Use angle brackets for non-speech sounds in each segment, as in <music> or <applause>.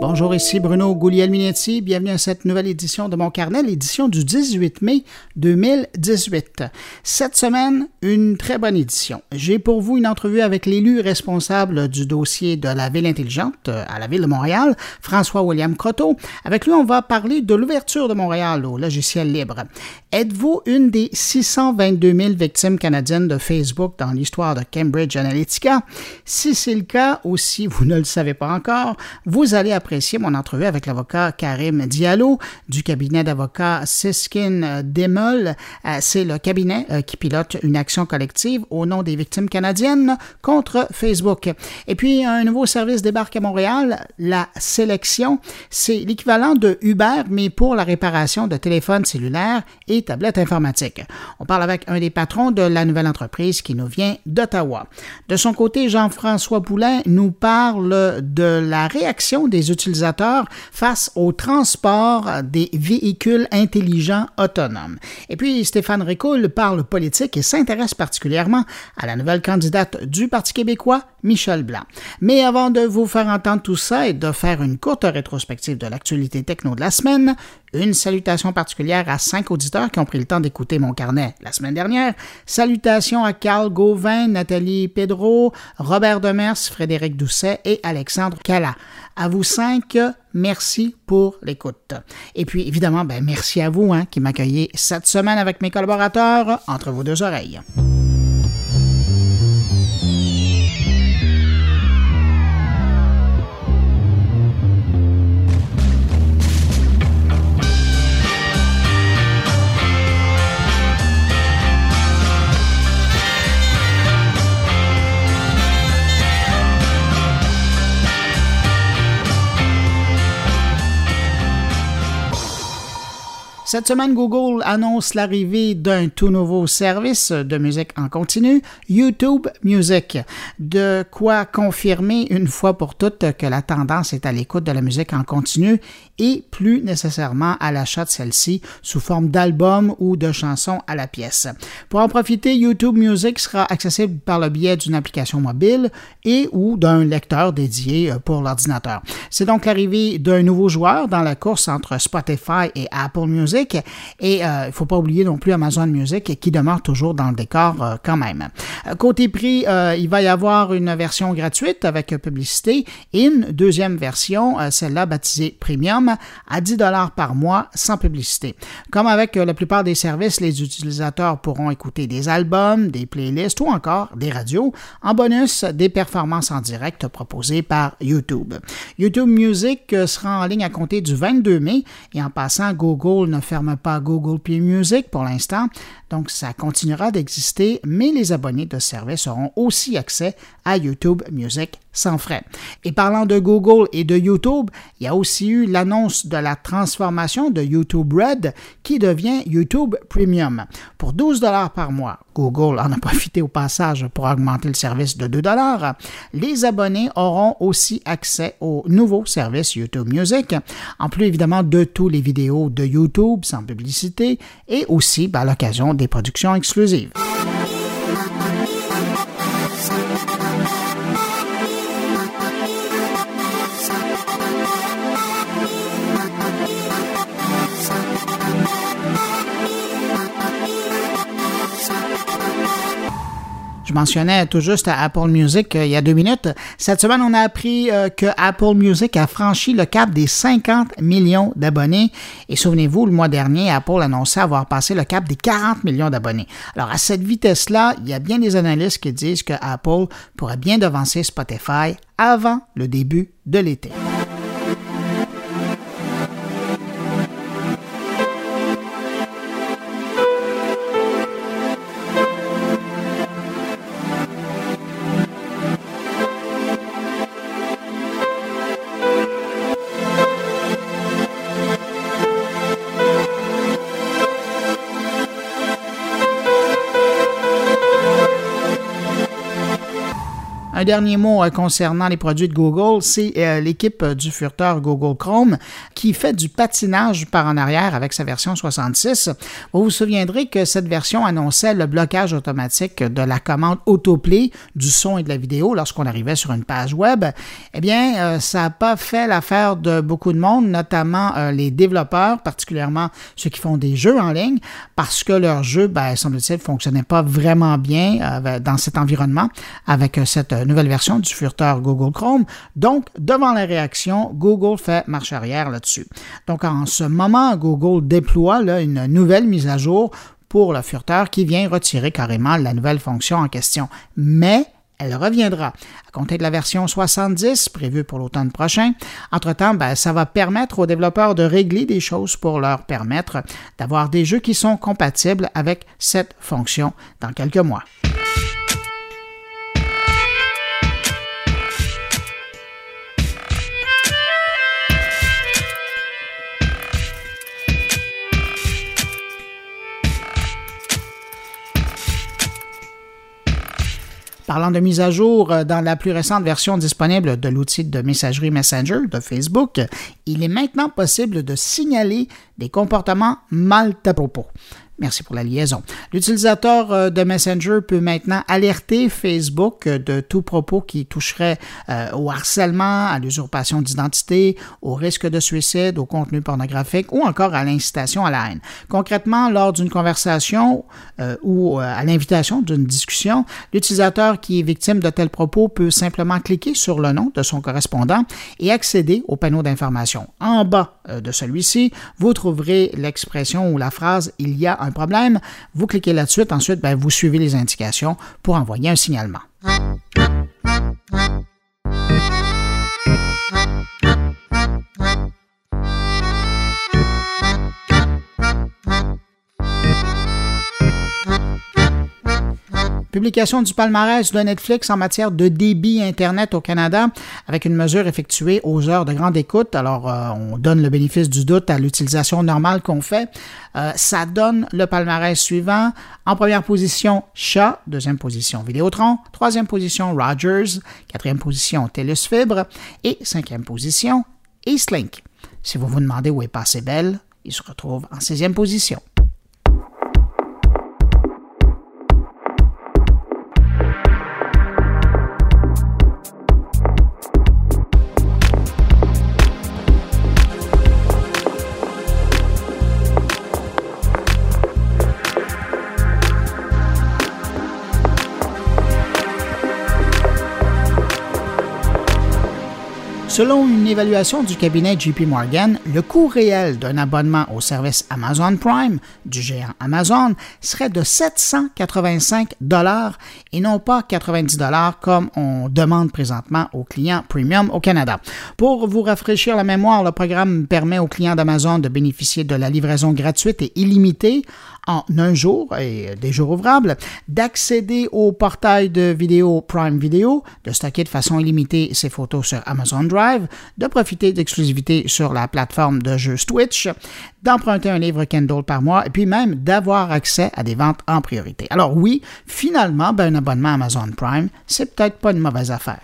Bonjour, ici Bruno Gouliel-Minetti. Bienvenue à cette nouvelle édition de mon carnet, l'édition du 18 mai 2018. Cette semaine, une très bonne édition. J'ai pour vous une entrevue avec l'élu responsable du dossier de la ville intelligente à la ville de Montréal, François-William Croteau. Avec lui, on va parler de l'ouverture de Montréal au logiciel libre. Êtes-vous une des 622 000 victimes canadiennes de Facebook dans l'histoire de Cambridge Analytica? Si c'est le cas, ou si vous ne le savez pas encore, vous allez apprécier mon entrevue avec l'avocat Karim Diallo du cabinet d'avocats Siskin Demol. Euh, c'est le cabinet euh, qui pilote une action collective au nom des victimes canadiennes contre Facebook. Et puis, un nouveau service débarque à Montréal, la sélection. C'est l'équivalent de Uber, mais pour la réparation de téléphones cellulaires et tablettes informatiques. On parle avec un des patrons de la nouvelle entreprise qui nous vient d'Ottawa. De son côté, Jean-François Poulain nous parle de la réaction des utilisateurs face au transport des véhicules intelligents autonomes. Et puis, Stéphane Ricoul parle politique et s'intéresse particulièrement à la nouvelle candidate du Parti québécois, Michel Blanc. Mais avant de vous faire entendre tout ça et de faire une courte rétrospective de l'actualité techno de la semaine, une salutation particulière à cinq auditeurs qui ont pris le temps d'écouter mon carnet la semaine dernière. Salutations à Carl Gauvin, Nathalie Pedro, Robert Demers, Frédéric Doucet et Alexandre Cala. À vous cinq, merci pour l'écoute. Et puis, évidemment, ben, merci à vous hein, qui m'accueillez cette semaine avec mes collaborateurs entre vos deux oreilles. Cette semaine, Google annonce l'arrivée d'un tout nouveau service de musique en continu, YouTube Music. De quoi confirmer une fois pour toutes que la tendance est à l'écoute de la musique en continu et plus nécessairement à l'achat de celle-ci sous forme d'albums ou de chansons à la pièce. Pour en profiter, YouTube Music sera accessible par le biais d'une application mobile et ou d'un lecteur dédié pour l'ordinateur. C'est donc l'arrivée d'un nouveau joueur dans la course entre Spotify et Apple Music et il euh, ne faut pas oublier non plus Amazon Music qui demeure toujours dans le décor euh, quand même. Euh, côté prix, il va y avoir une version gratuite avec publicité et une deuxième version, celle-là baptisée Premium, à 10 dollars par mois sans publicité. Comme avec la plupart des services, les utilisateurs pourront écouter des albums, des playlists ou encore des radios. En bonus, des performances en direct proposées par YouTube. YouTube Music sera en ligne à compter du 22 mai et en passant, Google ne ferme pas Google Play Music pour l'instant, donc ça continuera d'exister, mais les abonnés de ce service auront aussi accès YouTube Music sans frais. Et parlant de Google et de YouTube, il y a aussi eu l'annonce de la transformation de YouTube Red qui devient YouTube Premium. Pour 12 dollars par mois, Google en a profité au passage pour augmenter le service de 2 dollars. Les abonnés auront aussi accès au nouveau service YouTube Music, en plus évidemment de tous les vidéos de YouTube sans publicité et aussi ben, à l'occasion des productions exclusives. Mentionnais tout juste à Apple Music euh, il y a deux minutes. Cette semaine, on a appris euh, que Apple Music a franchi le cap des 50 millions d'abonnés. Et souvenez-vous, le mois dernier, Apple annonçait avoir passé le cap des 40 millions d'abonnés. Alors, à cette vitesse-là, il y a bien des analystes qui disent que Apple pourrait bien devancer Spotify avant le début de l'été. Dernier mot concernant les produits de Google, c'est l'équipe du furteur Google Chrome qui fait du patinage par en arrière avec sa version 66. Vous vous souviendrez que cette version annonçait le blocage automatique de la commande autoplay du son et de la vidéo lorsqu'on arrivait sur une page web. Eh bien, ça n'a pas fait l'affaire de beaucoup de monde, notamment les développeurs, particulièrement ceux qui font des jeux en ligne, parce que leur jeu, ben, semble-t-il, ne fonctionnait pas vraiment bien euh, dans cet environnement avec euh, cette euh, version du furteur Google Chrome. Donc, devant la réaction, Google fait marche arrière là-dessus. Donc, en ce moment, Google déploie là, une nouvelle mise à jour pour le furteur qui vient retirer carrément la nouvelle fonction en question. Mais elle reviendra à compter de la version 70 prévue pour l'automne prochain. Entre-temps, ben, ça va permettre aux développeurs de régler des choses pour leur permettre d'avoir des jeux qui sont compatibles avec cette fonction dans quelques mois. Parlant de mise à jour, euh, dans la plus récente version disponible de l'outil de messagerie Messenger de Facebook, il est maintenant possible de signaler des comportements mal à propos. Merci pour la liaison. L'utilisateur euh, de Messenger peut maintenant alerter Facebook de tout propos qui toucherait euh, au harcèlement, à l'usurpation d'identité, au risque de suicide, au contenu pornographique ou encore à l'incitation à la haine. Concrètement, lors d'une conversation euh, ou à l'invitation d'une discussion, l'utilisateur qui est victime de tels propos peut simplement cliquer sur le nom de son correspondant et accéder au panneau d'information. En bas de celui-ci, vous trouverez l'expression ou la phrase Il y a un problème, vous cliquez là-dessus, ensuite ben, vous suivez les indications pour envoyer un signalement. Publication du palmarès de Netflix en matière de débit Internet au Canada avec une mesure effectuée aux heures de grande écoute. Alors, euh, on donne le bénéfice du doute à l'utilisation normale qu'on fait. Euh, ça donne le palmarès suivant. En première position, Shaw. Deuxième position, Vidéotron. Troisième position, Rogers. Quatrième position, TELUS Fibre. Et cinquième position, Eastlink. Si vous vous demandez où est passé Bell, il se retrouve en sixième position. Selon une évaluation du cabinet JP Morgan, le coût réel d'un abonnement au service Amazon Prime du géant Amazon serait de 785 dollars et non pas 90 dollars comme on demande présentement aux clients premium au Canada. Pour vous rafraîchir la mémoire, le programme permet aux clients d'Amazon de bénéficier de la livraison gratuite et illimitée en un jour et des jours ouvrables, d'accéder au portail de vidéo Prime Video, de stocker de façon illimitée ses photos sur Amazon Drive, de profiter d'exclusivité sur la plateforme de jeux Twitch, d'emprunter un livre Kindle par mois et puis même d'avoir accès à des ventes en priorité. Alors oui, finalement, ben, un abonnement Amazon Prime, c'est peut-être pas une mauvaise affaire.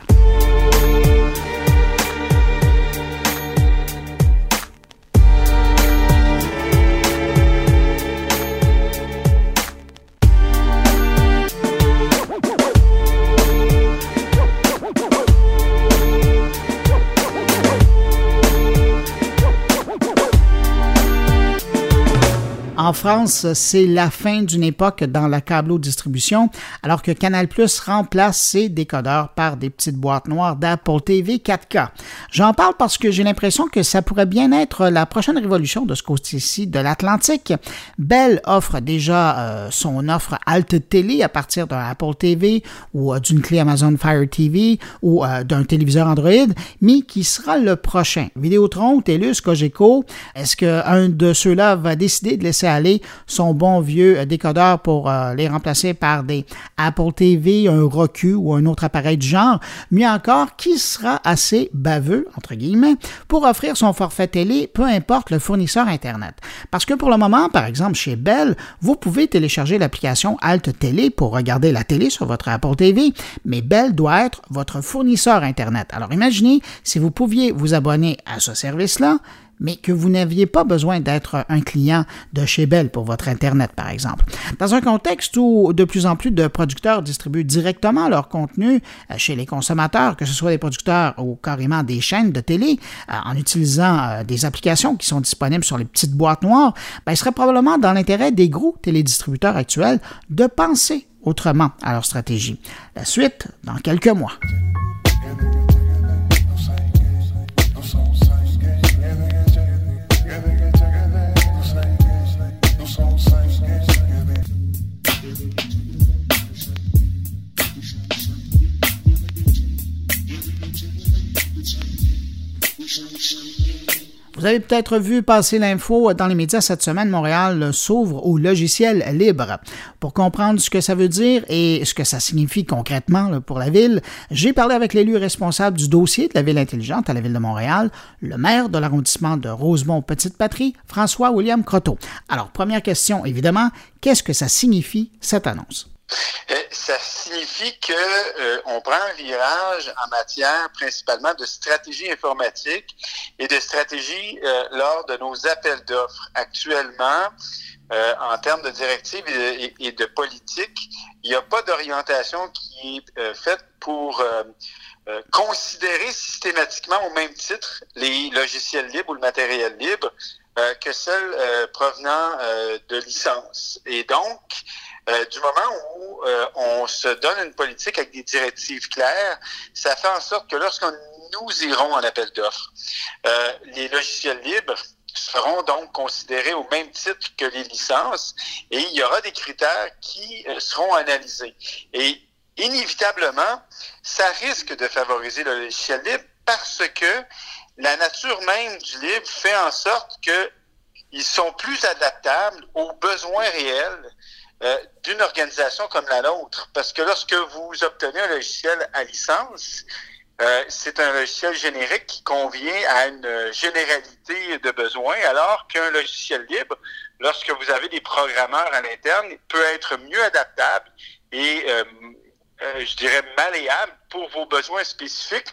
En France, c'est la fin d'une époque dans la câblo-distribution, alors que Canal Plus remplace ses décodeurs par des petites boîtes noires d'Apple TV 4K. J'en parle parce que j'ai l'impression que ça pourrait bien être la prochaine révolution de ce côté-ci de l'Atlantique. Bell offre déjà euh, son offre Alt Télé à partir d'un Apple TV ou euh, d'une clé Amazon Fire TV ou euh, d'un téléviseur Android, mais qui sera le prochain? Vidéotron, TELUS, Cogeco, est-ce qu'un de ceux-là va décider de laisser son bon vieux euh, décodeur pour euh, les remplacer par des Apple TV, un Roku ou un autre appareil du genre. Mieux encore, qui sera assez baveux entre guillemets, pour offrir son forfait télé, peu importe le fournisseur Internet? Parce que pour le moment, par exemple, chez Bell, vous pouvez télécharger l'application Alt Télé pour regarder la télé sur votre Apple TV, mais Bell doit être votre fournisseur Internet. Alors imaginez si vous pouviez vous abonner à ce service-là, mais que vous n'aviez pas besoin d'être un client de chez Bell pour votre Internet, par exemple. Dans un contexte où de plus en plus de producteurs distribuent directement leur contenu euh, chez les consommateurs, que ce soit des producteurs ou carrément des chaînes de télé, euh, en utilisant euh, des applications qui sont disponibles sur les petites boîtes noires, ben, il serait probablement dans l'intérêt des gros télédistributeurs actuels de penser autrement à leur stratégie. La suite dans quelques mois. Vous avez peut-être vu passer l'info dans les médias cette semaine, Montréal s'ouvre au logiciel libre. Pour comprendre ce que ça veut dire et ce que ça signifie concrètement pour la ville, j'ai parlé avec l'élu responsable du dossier de la ville intelligente à la ville de Montréal, le maire de l'arrondissement de Rosemont-Petite-Patrie, François-William Croteau. Alors, première question, évidemment, qu'est-ce que ça signifie cette annonce? Euh, ça signifie que euh, on prend un virage en matière principalement de stratégie informatique et de stratégie euh, lors de nos appels d'offres. Actuellement, en termes de directives et, de politique, il n'y a pas d'orientation qui est faite pour considérer systématiquement au même titre les logiciels libres ou le matériel libre que celles provenant de licences. Et donc, euh, du moment où euh, on se donne une politique avec des directives claires, ça fait en sorte que lorsqu'on nous irons en appel d'offres, euh, les logiciels libres seront donc considérés au même titre que les licences et il y aura des critères qui seront analysés. Et inévitablement, ça risque de favoriser le logiciel libre parce que la nature même du libre fait en sorte qu'ils sont plus adaptables aux besoins réels euh, d'une organisation comme la nôtre. Parce que lorsque vous obtenez un logiciel à licence, euh, c'est un logiciel générique qui convient à une généralité de besoins, alors qu'un logiciel libre, lorsque vous avez des programmeurs à l'interne, peut être mieux adaptable et euh, euh, je dirais, malléable pour vos besoins spécifiques.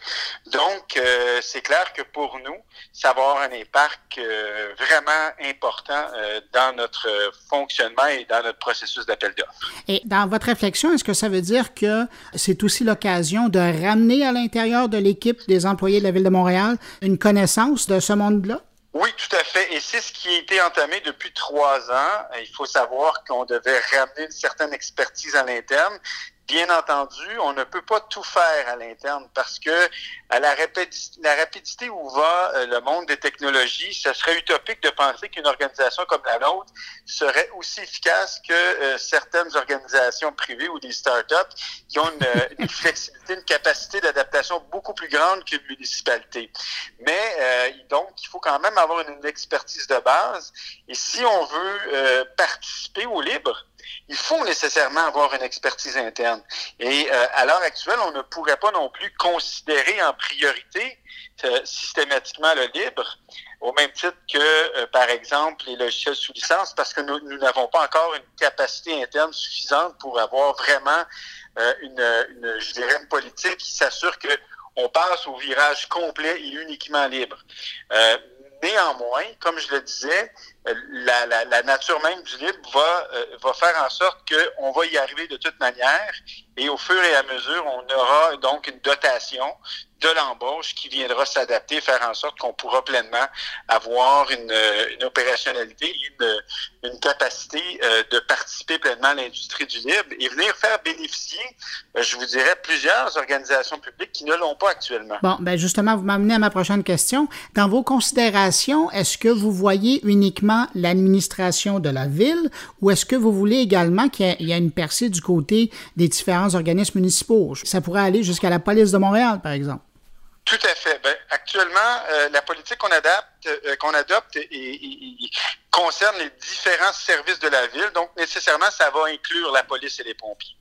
Donc, euh, c'est clair que pour nous, ça va avoir un impact euh, vraiment important dans notre fonctionnement et dans notre processus d'appel d'offres. Et dans votre réflexion, est-ce que ça veut dire que c'est aussi l'occasion de ramener à l'intérieur de l'équipe des employés de la Ville de Montréal une connaissance de ce monde-là? Oui, tout à fait. Et c'est ce qui a été entamé depuis trois ans. Il faut savoir qu'on devait ramener une certaine expertise à l'interne. Bien entendu, on ne peut pas tout faire à l'interne parce que à la, la rapidité où va euh, le monde des technologies, ce serait utopique de penser qu'une organisation comme la nôtre serait aussi efficace que euh, certaines organisations privées ou des startups qui ont une, euh, une <laughs> flexibilité, une capacité d'adaptation beaucoup plus grande qu'une municipalité. Mais donc, il faut quand même avoir une, une, expertise de base. Et si on veut participer au libre, il faut nécessairement avoir une expertise interne. Et euh, à l'heure actuelle, on ne pourrait pas non plus considérer en priorité euh, systématiquement le libre, au même titre que, euh, par exemple, les logiciels sous licence, parce que nous n'avons pas encore une capacité interne suffisante pour avoir vraiment une, je dirais, une politique qui s'assure que on passe au virage complet et uniquement libre. Néanmoins, comme je le disais, la, la, nature même du libre va, euh, va faire en sorte qu'on va y arriver de toute manière. Et au fur et à mesure, on aura donc une dotation de l'embauche qui viendra s'adapter, faire en sorte qu'on pourra pleinement avoir une, une opérationnalité, une, une capacité euh, de participer pleinement à l'industrie du libre et venir faire bénéficier, euh, je vous dirais, plusieurs organisations publiques qui ne l'ont pas actuellement. Bon, ben justement, vous m'amenez à ma prochaine question. Dans vos considérations, est-ce que vous voyez uniquement l'administration de la ville ou est-ce que vous voulez également qu'il y, ait une percée du côté des différents organismes municipaux? Ça pourrait aller jusqu'à la police de Montréal, par exemple. Tout à fait. Ben, actuellement, euh, la politique qu'on adapte, euh, qu'on adopte est, concerne les différents services de la ville. Donc, nécessairement, ça va inclure la police et les pompiers.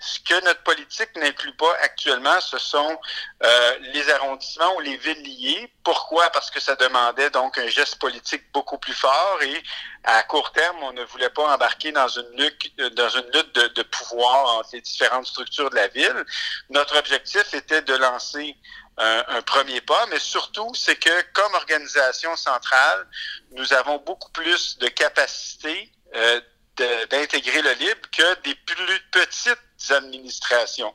Ce que notre politique n'inclut pas actuellement, ce sont euh, les arrondissements ou les villes liées. Pourquoi? Parce que ça demandait donc un geste politique beaucoup plus fort et à court terme, on ne voulait pas embarquer dans une lutte, dans une lutte de, de pouvoir entre les différentes structures de la ville. Notre objectif était de lancer un, premier pas, mais surtout, c'est que comme organisation centrale, nous avons beaucoup plus de capacité euh, d'intégrer le libre que des plus petites administrations.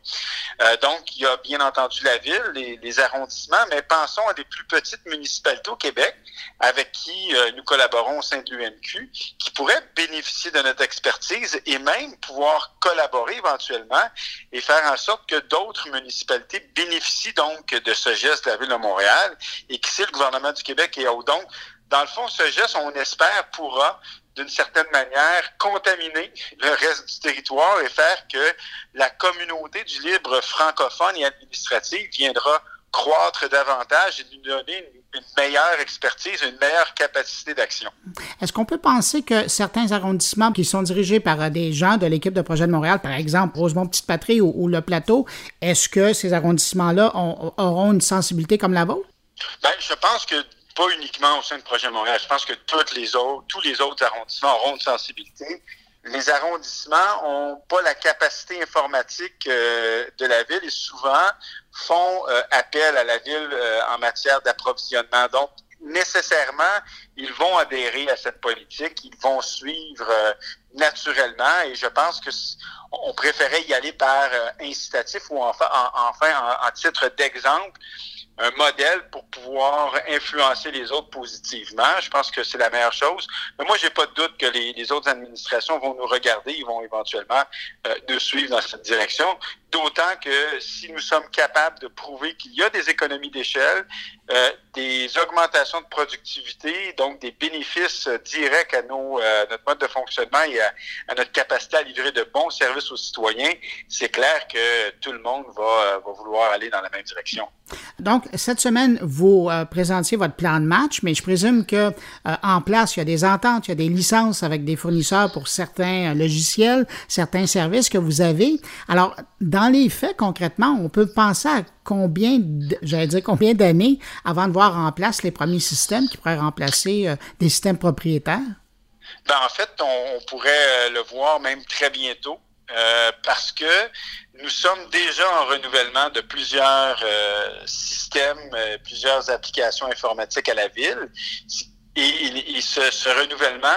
Euh, donc, il y a bien entendu la ville, les, arrondissements, mais pensons à des plus petites municipalités au Québec avec qui euh, nous collaborons au sein de l'UMQ, qui pourraient bénéficier de notre expertise et même pouvoir collaborer éventuellement et faire en sorte que d'autres municipalités bénéficient donc de ce geste de la ville de Montréal et qui, c'est le gouvernement du Québec et donc, dans le fond, ce geste, on espère, pourra d'une certaine manière, contaminer le reste du territoire et faire que la communauté du libre francophone et administrative viendra croître davantage et nous donner une, meilleure expertise, une meilleure capacité d'action. Est-ce qu'on peut penser que certains arrondissements qui sont dirigés par des gens de l'équipe de Projet de Montréal, par exemple Rosemont-Petite-Patrie ou, Le Plateau, est-ce que ces arrondissements-là auront une sensibilité comme la vôtre? Bien, je pense que pas uniquement au sein de Projet Montréal. Je pense que toutes les autres, tous les autres arrondissements auront une sensibilité. Les arrondissements ont pas la capacité informatique euh, de la ville et souvent font euh, appel à la ville euh, en matière d'approvisionnement. Donc, nécessairement, ils vont adhérer à cette politique, ils vont suivre naturellement et je pense que on préférait y aller par incitatif ou enfin, enfin en titre d'exemple un modèle pour pouvoir influencer les autres positivement. Je pense que c'est la meilleure chose. Mais moi, j'ai pas de doute que les, autres administrations vont nous regarder, ils vont éventuellement euh, nous suivre dans cette direction. D'autant que si nous sommes capables de prouver qu'il y a des économies d'échelle, euh, des augmentations de productivité, donc des bénéfices directs à nos, euh, notre mode de fonctionnement et à, notre capacité à livrer de bons services aux citoyens, c'est clair que tout le monde va, va vouloir aller dans la même direction. Donc, cette semaine, vous euh, présentiez votre plan de match, mais je présume que euh, en place, il y a des ententes, il y a des licences avec des fournisseurs pour certains logiciels, certains services que vous avez. Alors, dans les faits, concrètement, on peut penser à combien, j'allais dire combien d'années avant de voir en place les premiers systèmes qui pourraient remplacer euh, des systèmes propriétaires? Ben, en fait, on pourrait le voir même très bientôt. Euh, parce que nous sommes déjà en renouvellement de plusieurs euh, systèmes, euh, plusieurs applications informatiques à la ville. Et, ce, renouvellement,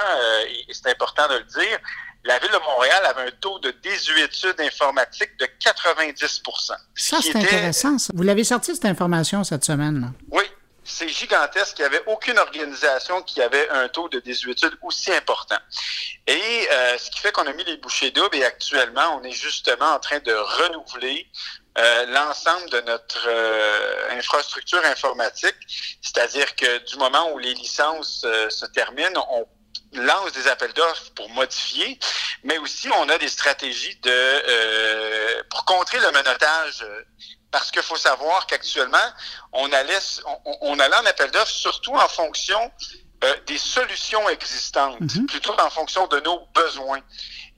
c'est important de le dire, la ville de Montréal avait un taux de désuétude informatique de 90% Ça, c'est intéressant. Vous l'avez sorti, cette information, cette semaine. Oui, c'est gigantesque. Il n'y avait aucune organisation qui avait un taux de désuétude aussi important. Et euh, ce qui fait qu'on a mis les bouchées doubles et actuellement, on est justement en train de renouveler euh, l'ensemble de notre euh, infrastructure informatique. C'est-à-dire que du moment où les licences se terminent, on lance des appels d'offres pour modifier, mais aussi on a des stratégies de pour contrer le menottage parce qu'il faut savoir qu'actuellement, on allait, on, allait en appel d'offres surtout en fonction euh, des solutions existantes, mhm. plutôt en fonction de nos besoins.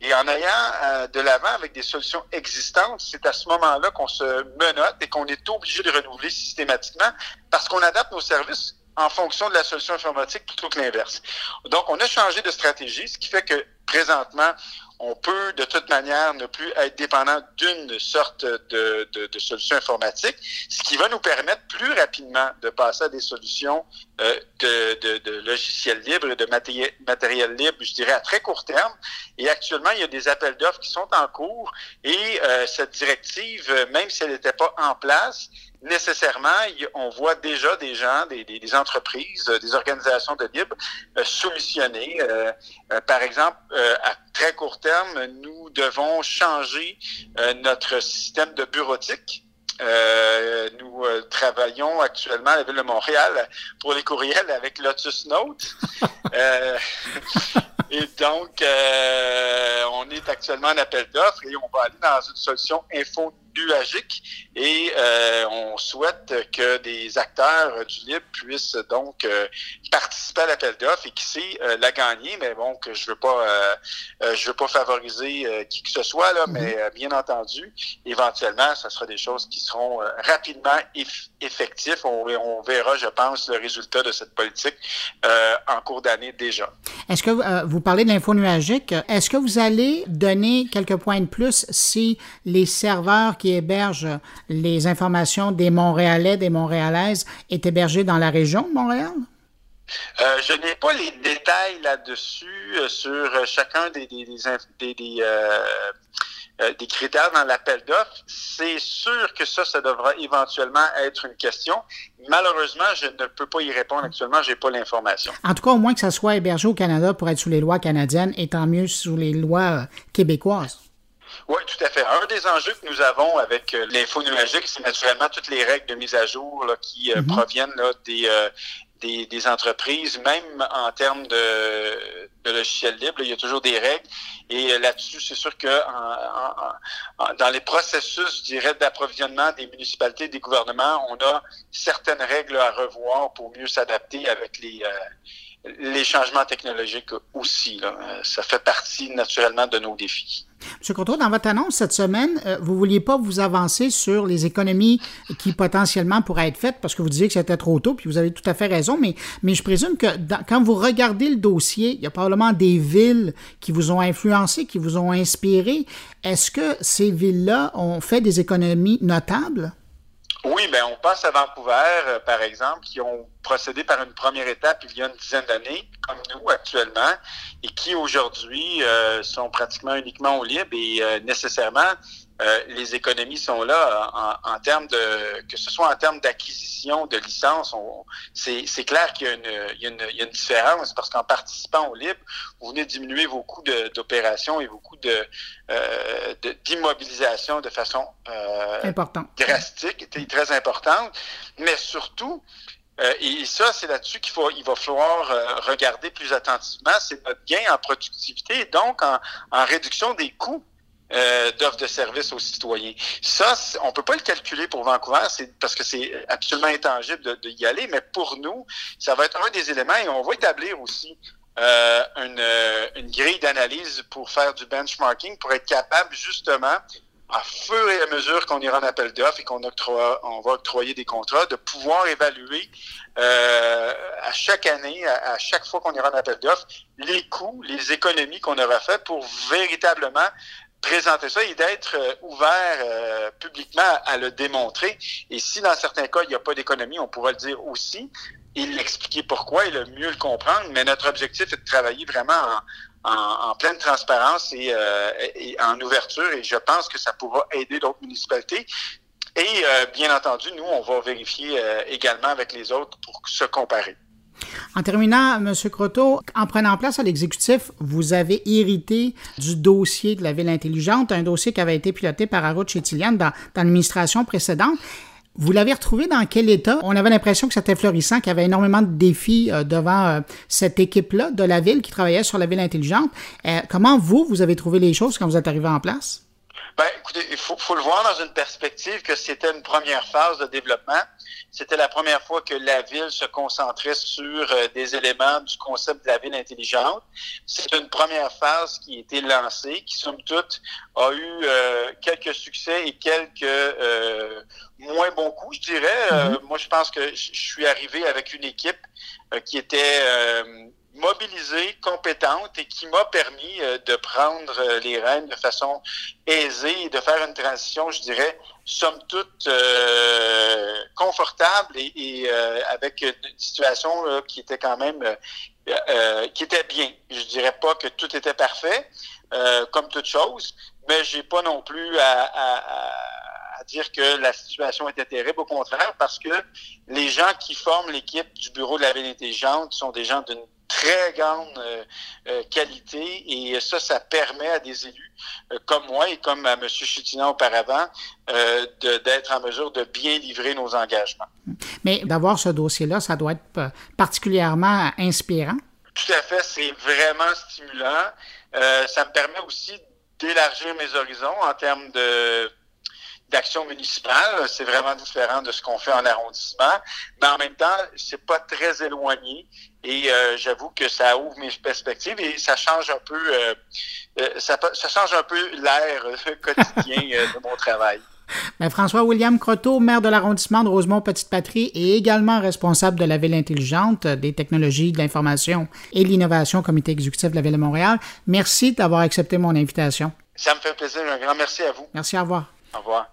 Et en ayant euh, de l'avant avec des solutions existantes, c'est à ce moment-là qu'on se menote et qu'on est obligé de renouveler systématiquement parce qu'on adapte nos services en fonction de la solution informatique plutôt que l'inverse. Donc, on a changé de stratégie, ce qui fait que présentement, on peut de toute manière ne plus être dépendant d'une sorte de, solution informatique, ce qui va nous permettre plus rapidement de passer à des solutions euh, de, de, logiciels libres et de matériel, matériel libre, je dirais, à très court terme. Et actuellement, il y a des appels d'offres qui sont en cours et euh, cette directive, même si elle n'était pas en place, nécessairement, on voit déjà des gens, des, des, entreprises, euh, des organisations de libre euh, soumissionner. Euh, par exemple, à très court terme, nous devons changer notre système de bureautique. nous travaillons actuellement à la Ville de Montréal pour les courriels avec Lotus Note. <laughs> et donc, on est actuellement en appel d'offres et on va aller dans une solution info nuagique et euh, on souhaite que des acteurs du libre puissent donc euh, participer à l'appel d'offres et qui sait la gagner. Mais bon, que je veux pas, je veux pas favoriser qui que ce soit là, mais mm-hmm. bien entendu, éventuellement, ce sera des choses qui seront rapidement effectives. On, on, verra, je pense, le résultat de cette politique en cours d'année déjà. Est-ce que vous parlez de l'info nuagique Est-ce que vous allez donner quelques points de plus si les serveurs qui hébergent les informations des Montréalais, des Montréalaises est hébergé dans la région de Montréal? Euh, je n'ai pas les détails là-dessus euh, sur chacun des, des, des, euh, des critères dans l'appel d'offres. C'est sûr que ça, ça devra éventuellement être une question. Malheureusement, je ne peux pas y répondre actuellement, je n'ai pas l'information. En tout cas, au moins que ça soit hébergé au Canada pour être sous les lois canadiennes et tant mieux sous les lois québécoises. Oui, tout à fait. Un des enjeux que nous avons avec euh, l'info numérique, c'est naturellement toutes les règles de mise à jour qui euh, mhm. proviennent des, euh, des, des, entreprises, même en termes de, de logiciels libres, il y a toujours des règles. Et là-dessus, c'est sûr que dans les processus, je dirais, d'approvisionnement des municipalités, des gouvernements, on a certaines règles à revoir pour mieux s'adapter avec les les changements technologiques aussi. Là. Ça fait partie naturellement de nos défis. M. Coteau, dans votre annonce cette semaine, euh, vous ne vouliez pas vous avancer sur les économies qui potentiellement pourraient être faites parce que vous disiez que c'était trop tôt, puis vous avez tout à fait raison, mais je présume que quand vous regardez le dossier, il y a probablement des villes qui vous ont influencé, qui vous ont inspiré. Est-ce que ces villes-là ont fait des économies notables? Oui, ben on passe à Vancouver, euh, par exemple, qui ont procédé par une première étape il y a une dizaine d'années, comme nous actuellement, et qui aujourd'hui euh, sont pratiquement uniquement au libre et euh, nécessairement euh, les économies sont là en, en, termes de que ce soit en termes d'acquisition de licences. C'est clair qu'il y, y, y, a une différence parce qu'en participant au libre, vous venez diminuer vos coûts d'opération et vos coûts de d'immobilisation de, de, façon euh, drastique, très importante, mais surtout euh, et ça, c'est là-dessus qu'il il va falloir euh, regarder plus attentivement. C'est notre gain en productivité et donc en, en réduction des coûts euh, d'offres de services aux citoyens. Ça, on peut pas le calculer pour Vancouver, c'est parce que c'est absolument intangible de, y aller, mais pour nous, ça va être un des éléments et on va établir aussi euh, une, une grille d'analyse pour faire du benchmarking, pour être capable justement à fur et à mesure qu'on ira en appel d'offres et qu'on on va octroyer des contrats, de pouvoir évaluer euh, à chaque année, à, chaque fois qu'on ira en appel d'offres, les coûts, les économies qu'on aura fait pour véritablement présenter ça et d'être euh, ouvert euh, publiquement à le démontrer. Et si dans certains cas, il n'y a pas d'économie, on pourra le dire aussi et l'expliquer pourquoi et le mieux le comprendre. Mais notre objectif est de travailler vraiment en, en, pleine transparence euh, et, en ouverture et je pense que ça pourra aider d'autres municipalités. Et euh, bien entendu, nous, on va vérifier euh, également avec les autres pour se comparer. En terminant, M. Croteau, en prenant place à l'exécutif, vous avez hérité du dossier de la ville intelligente, un dossier qui avait été piloté par Arut Chétilian dans, l'administration précédente. Vous l'avez retrouvé dans quel état? On avait l'impression que c'était florissant, qu'il y avait énormément de défis euh, devant euh, cette équipe-là de la ville qui travaillait sur la ville intelligente. Euh, comment vous, vous avez trouvé les choses quand vous êtes arrivé en place? Ben, écoutez, il faut, le voir dans une perspective que c'était une première phase de développement. C'était la première fois que la ville se concentrait sur euh, des éléments du concept de la ville intelligente. C'est une première phase qui a été lancée, qui, somme toute, a eu euh, quelques succès et quelques euh, moins bons coups, je dirais. Mm-hmm. moi, je pense que je suis arrivé avec une équipe qui était mobilisée, compétente et qui m'a permis euh, de prendre euh, les rênes de façon aisée et de faire une transition, je dirais, somme toute euh, confortable et, avec une situation qui était quand même qui était bien. Je dirais pas que tout était parfait, comme toute chose, mais j'ai pas non plus à, à dire que la situation était terrible. Au contraire, parce que les gens qui forment l'équipe du Bureau de la ville intelligente sont des gens d'une très grande euh, euh, qualité et ça, ça permet à des élus euh, comme moi et comme à M. Chutinan auparavant d'être en mesure de bien livrer nos engagements. Mais d'avoir ce dossier-là, ça doit être particulièrement inspirant. Tout à fait, c'est vraiment stimulant. ça me permet aussi d'élargir mes horizons en termes de d'action municipale. C'est vraiment différent de ce qu'on fait en arrondissement, mais en même temps, c'est pas très éloigné. Et euh, j'avoue que ça ouvre mes perspectives et ça change un peu, euh, euh, ça, ça, change un peu l'air <laughs> quotidien de mon travail. Ben, François-William Croteau, maire de l'arrondissement de Rosemont-Petite-Patrie et également responsable de la Ville intelligente, des technologies de l'information et l'innovation, comité exécutif de la Ville de Montréal. Merci d'avoir accepté mon invitation. Ça me fait plaisir. Un grand merci à vous. Merci, au revoir. Au revoir.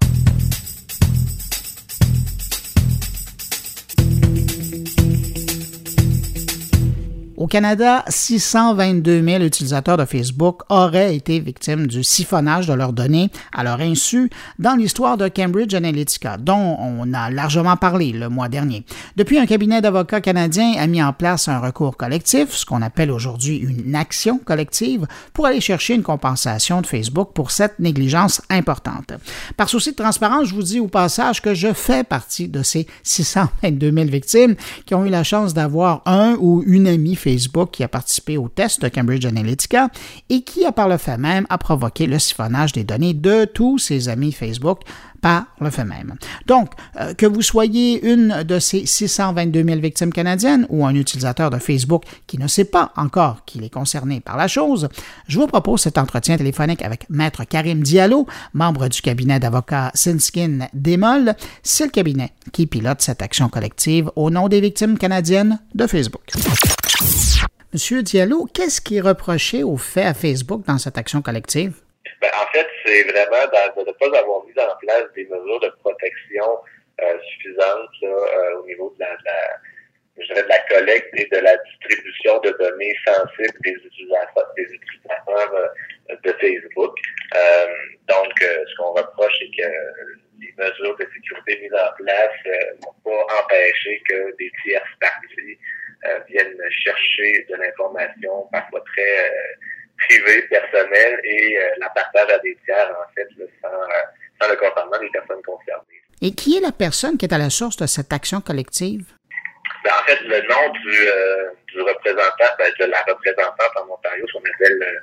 Au Canada, 622 000 utilisateurs de Facebook auraient été victimes du siphonnage de leurs données à leur insu dans l'histoire de Cambridge Analytica, dont on a largement parlé le mois dernier. Depuis, un cabinet d'avocats canadiens a mis en place un recours collectif, ce qu'on appelle aujourd'hui une action collective, pour aller chercher une compensation de Facebook pour cette négligence importante. Par souci de transparence, je vous dis au passage que je fais partie de ces 622 000 victimes qui ont eu la chance d'avoir un ou une amie qui a participé au test de Cambridge Analytica et qui par le fait même a provoqué le siphonnage des données de tous ses amis Facebook par le fait même. Donc, euh, que vous soyez une de ces 622 000 victimes canadiennes ou un utilisateur de Facebook qui ne sait pas encore qu'il est concerné par la chose, je vous propose cet entretien téléphonique avec Maître Karim Diallo, membre du cabinet d'avocats Sinskin Démol. C'est le cabinet qui pilote cette action collective au nom des victimes canadiennes de Facebook. Monsieur Diallo, qu'est-ce qui est reproché au fait à Facebook dans cette action collective? Ben, en fait, c'est vraiment de ne pas avoir mis en place des mesures de protection euh, suffisantes euh, au niveau de la, collecte et de la distribution de données sensibles des utilisateurs, des utilisateurs euh, de Facebook. donc, ce qu'on reproche, c'est que les mesures de sécurité mises en place n'ont pas empêché que des tierces parties euh, viennent chercher de l'information parfois très euh, privée, personnelle, et euh, la partagent à des tiers, en fait, sans, sans, le consentement des personnes concernées. Et qui est la personne qui est à la source de cette action collective? Ben, en fait, le nom du, du représentant, ben, de la représentante en Ontario, qu'on appelle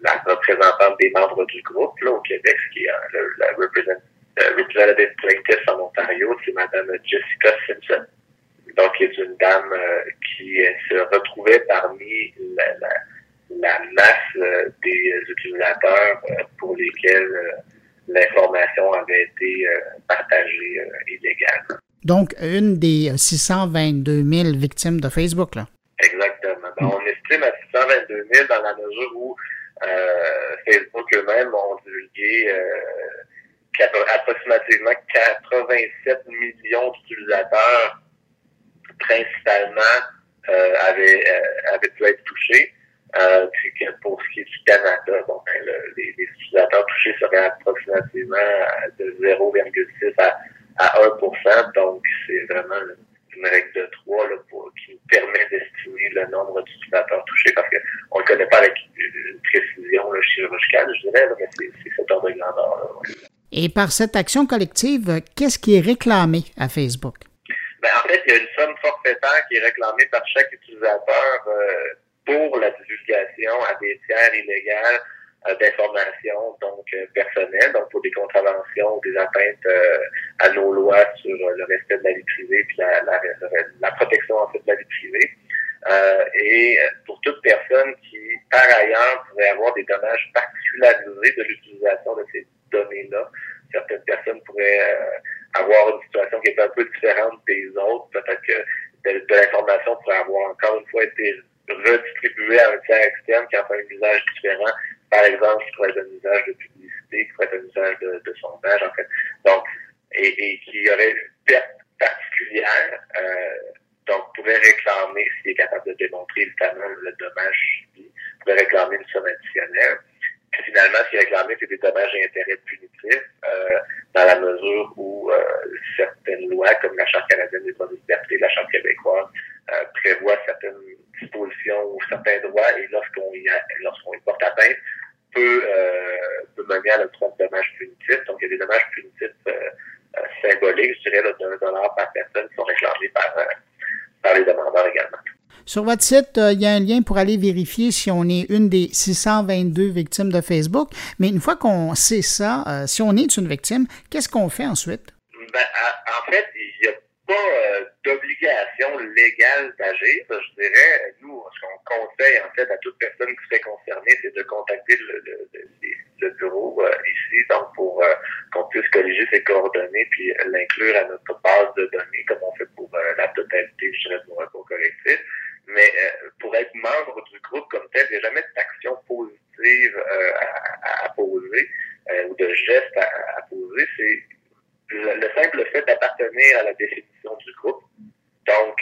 la représentante des membres du groupe là, au Québec, qui est le, la representative plaintiff en Ontario, c'est Mme Jessica Simpson donc est une dame euh, qui euh, se retrouvait parmi la, masse euh, des utilisateurs pour lesquels l'information avait été partagée illégalement. Donc, une des 622 000 victimes de Facebook, là. Exactement. on estime à 622 000 dans la mesure où Facebook eux-mêmes ont divulgué approximativement 87 millions d'utilisateurs principalement euh, avait, euh, avait pu être touché. Euh, puis que pour ce qui est du Canada, bon, ben, les, les, utilisateurs touchés seraient approximativement de 0,6 à, à 1 donc c'est vraiment une règle de 3 là, pour, qui nous permet d'estimer le nombre d'utilisateurs touchés parce qu'on ne connaît pas avec une précision là, chirurgicale, je dirais, mais c'est cet ordre de grandeur. Et par cette action collective, qu'est-ce qui est réclamé à Facebook? Ben, en fait, il y a une somme forfaitaire qui est réclamée par chaque utilisateur euh, pour la divulgation à des tiers illégales euh, d'informations donc euh, personnelles, donc pour des contraventions, des atteintes à nos lois sur le respect de la vie privée puis la protection en fait de la vie privée. et pour toute personne qui, par ailleurs, pourrait avoir des dommages particularisés de l'utilisation de ces données-là, certaines personnes pourraient avoir une situation qui est un peu différente des autres. Peut-être que de, l'information pourrait avoir encore une fois été redistribuée à un tiers externe qui a fait un usage différent. Par exemple, qui pourrait être un usage de publicité, qui pourrait être un usage de, de sondage, en fait. Donc, et, et qui aurait une perte particulière. Euh, donc, pourrait réclamer, s'il est capable de démontrer évidemment le dommage subi, pourrait réclamer une somme additionnelle finalement, ce qui est réclamé, c'est des dommages et intérêts punitifs, euh, dans la mesure où euh, certaines lois, comme la Charte canadienne des droits de liberté, la Charte québécoise, euh, prévoient certaines dispositions ou certains droits, et lorsqu'on y, y porte atteinte, peut, euh, peut mener à l'octroi de dommages punitifs. Donc, il y a des dommages punitifs euh, symboliques, je dirais, d'un dollar par personne qui sont réclamés par, par les demandeurs également. Sur votre site, il y a un lien pour aller vérifier si on est une des 622 victimes de Facebook. Mais une fois qu'on sait ça, si on est une victime, qu'est-ce qu'on fait ensuite? Ben, en fait, il n'y a pas d'obligation légale d'agir. Je dirais, nous, ce qu'on conseille en fait à toute personne qui serait concernée, c'est de contacter le, bureau ici, donc pour qu'on puisse colliger ses coordonnées puis l'inclure à notre base de données, comme on fait pour la totalité, je dirais, nos recours collectifs. Mais pour être membre du groupe comme tel, il n'y a jamais d'action positive à, à, poser ou de geste à, à poser. C'est le, simple fait d'appartenir à la définition du groupe. Donc,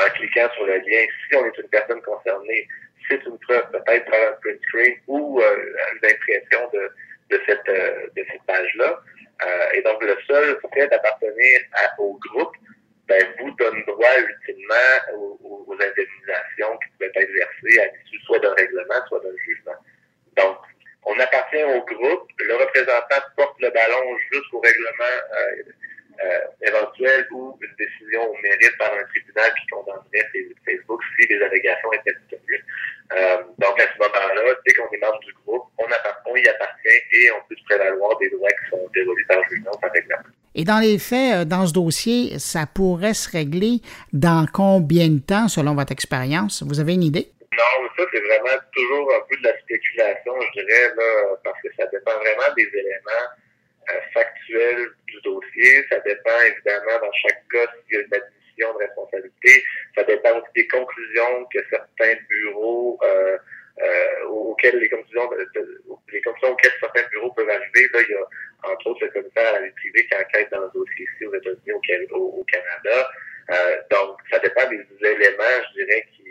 en cliquant sur le lien, si on est une personne concernée, c'est une preuve peut-être par un print screen ou euh, une impression de, de cette, euh, de cette page-là. Euh, et donc, le seul fait d'appartenir au groupe ben, vous donne droit ultimement aux, indemnisations qui peuvent être versées à l'issue soit d'un règlement, soit d'un jugement. Donc, on appartient au groupe. Le représentant porte le ballon jusqu'au règlement euh, euh, éventuel ou une décision au mérite par un tribunal qui condamnerait Facebook si les allégations étaient tenues. Euh, donc, à ce moment-là, dès qu'on est membre du groupe, on, on y appartient et on peut se prévaloir des droits qui sont dévolus par jugement par règlement. Et dans les faits, dans ce dossier, ça pourrait se régler dans combien de temps, selon votre expérience? Vous avez une idée? Non, ça, c'est vraiment toujours un peu de la spéculation, je dirais, là, parce que ça dépend vraiment des éléments euh, factuels du dossier. Ça dépend, évidemment, dans chaque cas, s'il y a une admission de responsabilité. Ça dépend aussi des conclusions que certains bureaux, euh, euh, auxquelles les conclusions, les conclusions auxquelles certains bureaux peuvent arriver. Là, il y a, entre autres, le commissaire à la vie privée qui enquête dans le dossier ici aux États-Unis, au, au, Canada. donc, ça dépend des éléments, je dirais, qui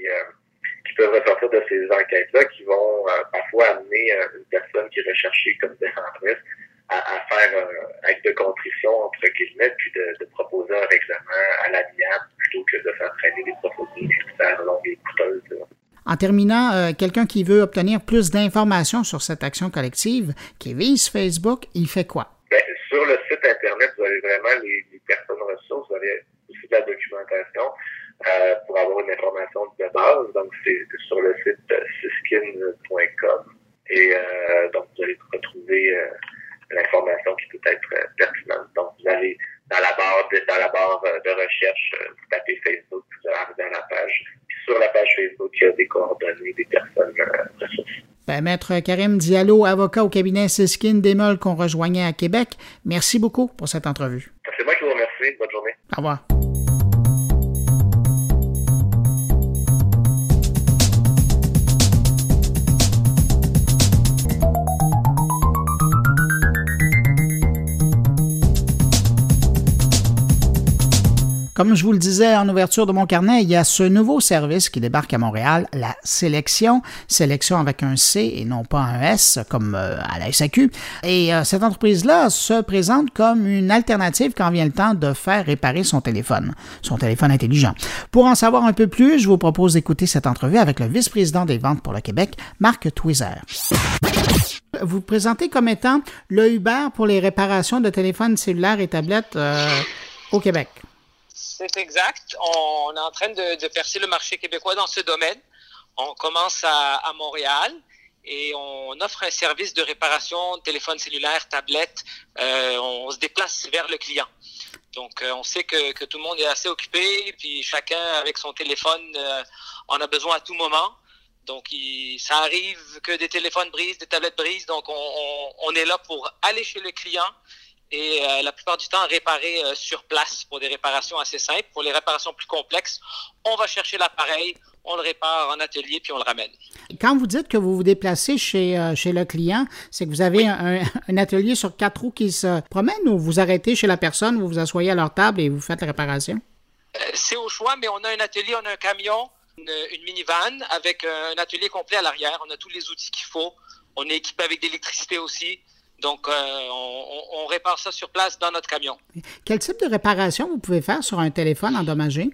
qui peuvent ressortir de ces enquêtes-là, qui vont euh, parfois amener euh, une personne qui est recherchée comme défendresse à, à faire un acte de contrition, entre guillemets, puis de, de proposer un règlement à l'amiable plutôt que de faire traîner des procédures judiciaires longues et coûteuses. En terminant, euh, quelqu'un qui veut obtenir plus d'informations sur cette action collective, qui vise Facebook, il fait quoi? Bien, sur le site Internet, vous avez vraiment les, personnes ressources, vous avez aussi de la documentation. Euh, pour avoir une information de base. Donc, c'est sur le site siskin.com. Et euh, donc, vous allez retrouver euh, l'information qui peut être pertinente. Donc, vous allez dans la barre de, dans la barre de recherche, vous tapez Facebook, vous allez arriver dans la page. Puis sur la page Facebook, il y a des coordonnées des personnes ressources. Ben, Maître Karim Diallo, avocat au cabinet Siskin Démol qu'on rejoignait à Québec, merci beaucoup pour cette entrevue. C'est moi qui vous remercie. Bonne journée. Au revoir. Comme je vous le disais en ouverture de mon carnet, il y a ce nouveau service qui débarque à Montréal, la sélection, sélection avec un C et non pas un S comme euh, à la SAQ. Et euh, cette entreprise-là se présente comme une alternative quand vient le temps de faire réparer son téléphone, son téléphone intelligent. Pour en savoir un peu plus, je vous propose d'écouter cette entrevue avec le vice-président des ventes pour le Québec, Marc Twizer. Vous présentez comme étant le Uber pour les réparations de téléphones cellulaires et tablettes euh, au Québec. C'est exact. On est en train de, percer le marché québécois dans ce domaine. On commence à, Montréal et on offre un service de réparation téléphone cellulaire, tablette. Euh, on se déplace vers le client. Donc, euh, on sait que, tout le monde est assez occupé, puis chacun avec son téléphone euh, en a besoin à tout moment. Donc, ça arrive que des téléphones brisent, des tablettes brisent. Donc, on est là pour aller chez le client et euh, la plupart du temps réparer euh, sur place pour des réparations assez simples. Pour les réparations plus complexes, on va chercher l'appareil, on le répare en atelier puis on le ramène. Quand vous dites que vous vous déplacez chez, euh, chez le client, c'est que vous avez un, un, atelier sur quatre roues qui se promène ou vous arrêtez chez la personne, vous vous asseyez à leur table et vous faites la réparation? c'est au choix, mais on a un atelier, on a un camion, une, une minivan avec un atelier complet à l'arrière. On a tous les outils qu'il faut. On est équipé avec d'électricité aussi. Donc, euh, on, répare ça sur place dans notre camion. Quel type de réparation vous pouvez faire sur un téléphone endommagé?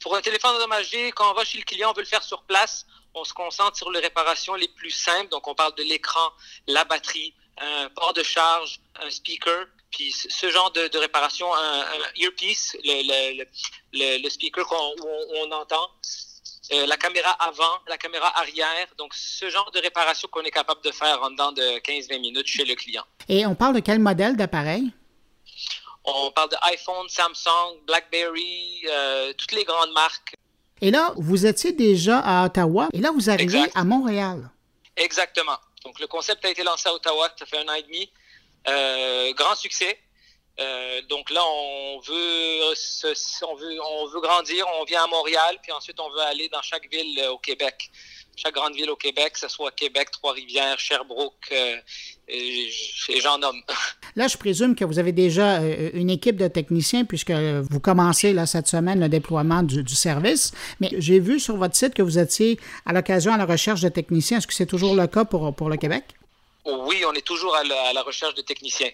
Pour un téléphone endommagé, quand on va chez le client, on veut le faire sur place. On se concentre sur les réparations les plus simples. Donc, on parle de l'écran, la batterie, un port de charge, un speaker. Puis ce genre de, réparation, un, earpiece, le, speaker qu'on on, entend, euh, la caméra avant, la caméra arrière. Donc, ce genre de réparation qu'on est capable de faire en dedans de 15-20 minutes chez le client. Et on parle de quel modèle d'appareil? On parle de iPhone, Samsung, BlackBerry, euh, toutes les grandes marques. Et là, vous étiez déjà à Ottawa et là, vous arrivez à Montréal. Exactement. Donc, le concept a été lancé à Ottawa, ça fait un an et demi. Euh, grand succès. Euh, donc là, on veut, on veut, on veut grandir. On vient à Montréal, puis ensuite on veut aller dans chaque ville au Québec chaque grande ville au Québec, que ce soit Québec, Trois-Rivières, Sherbrooke, euh, et, j'en nomme. <laughs> Là, je présume que vous avez déjà euh, une équipe de techniciens puisque vous commencez là, cette semaine le déploiement du, service. Mais j'ai vu sur votre site que vous étiez à l'occasion à la recherche de techniciens. Est-ce que c'est toujours le cas pour, pour le Québec? Oui, on est toujours à la, recherche de techniciens.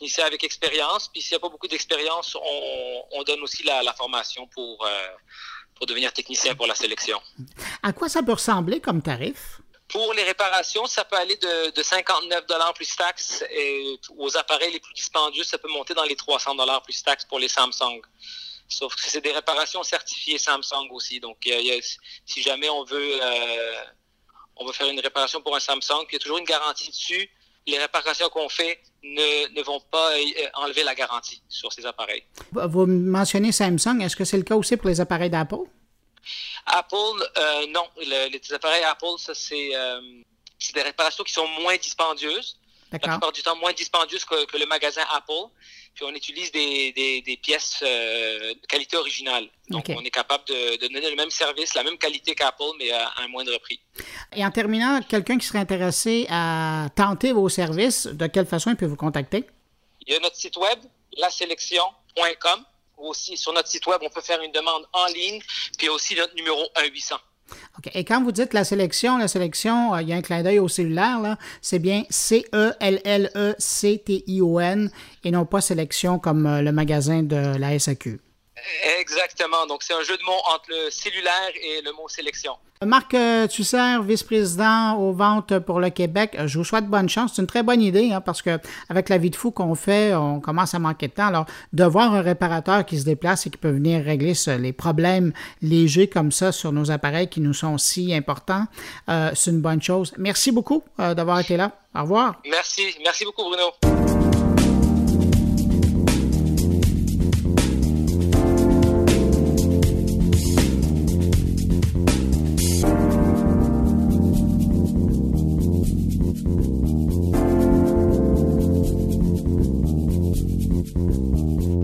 Techniciens avec expérience. Puis s'il n'y a pas beaucoup d'expérience, on, donne aussi la, formation pour... Euh, pour devenir technicien pour la sélection. À quoi ça peut ressembler comme tarif? Pour les réparations, ça peut aller de, de 59 plus taxes et aux appareils les plus dispendieux, ça peut monter dans les 300 plus taxes pour les Samsung. Sauf que c'est des réparations certifiées Samsung aussi. Donc, si jamais on veut, euh, on veut faire une réparation pour un Samsung, il y a toujours une garantie dessus les réparations qu'on fait ne, vont pas euh, enlever la garantie sur ces appareils. Vous mentionnez Samsung. Est-ce que c'est le cas aussi pour les appareils d'Apple? Apple, euh, non. les appareils Apple, ça, euh, c'est des réparations qui sont moins dispendieuses. La plupart du temps, moins dispendieuses que le magasin Apple puis on utilise des, pièces euh, de qualité originale. Donc, on est capable de, donner le même service, la même qualité qu'Apple, mais à, un moindre prix. Et en terminant, quelqu'un qui serait intéressé à tenter vos services, de quelle façon il peut vous contacter? Il y a notre site web, lasélection.com. Aussi, sur notre site web, on peut faire une demande en ligne, puis aussi notre numéro 1-800. Et quand vous dites la sélection, la sélection, euh, il y a un clin d'œil au cellulaire, c'est bien C-E-L-L-E-C-T-I-O-N et non pas sélection comme euh, le magasin de la SAQ. Exactement. Donc, c'est un jeu de mots entre le cellulaire et le mot sélection. Marc euh, Tusser, vice-président aux ventes pour le Québec, je vous souhaite bonne chance. C'est une très bonne idée hein, parce que avec la vie de fou qu'on fait, on commence à manquer de temps. Alors, de voir un réparateur qui se déplace et qui peut venir régler les problèmes légers comme ça sur nos appareils qui nous sont si importants, euh, c'est une bonne chose. Merci beaucoup euh, d'avoir été là. Au revoir. Merci. Merci beaucoup, Bruno.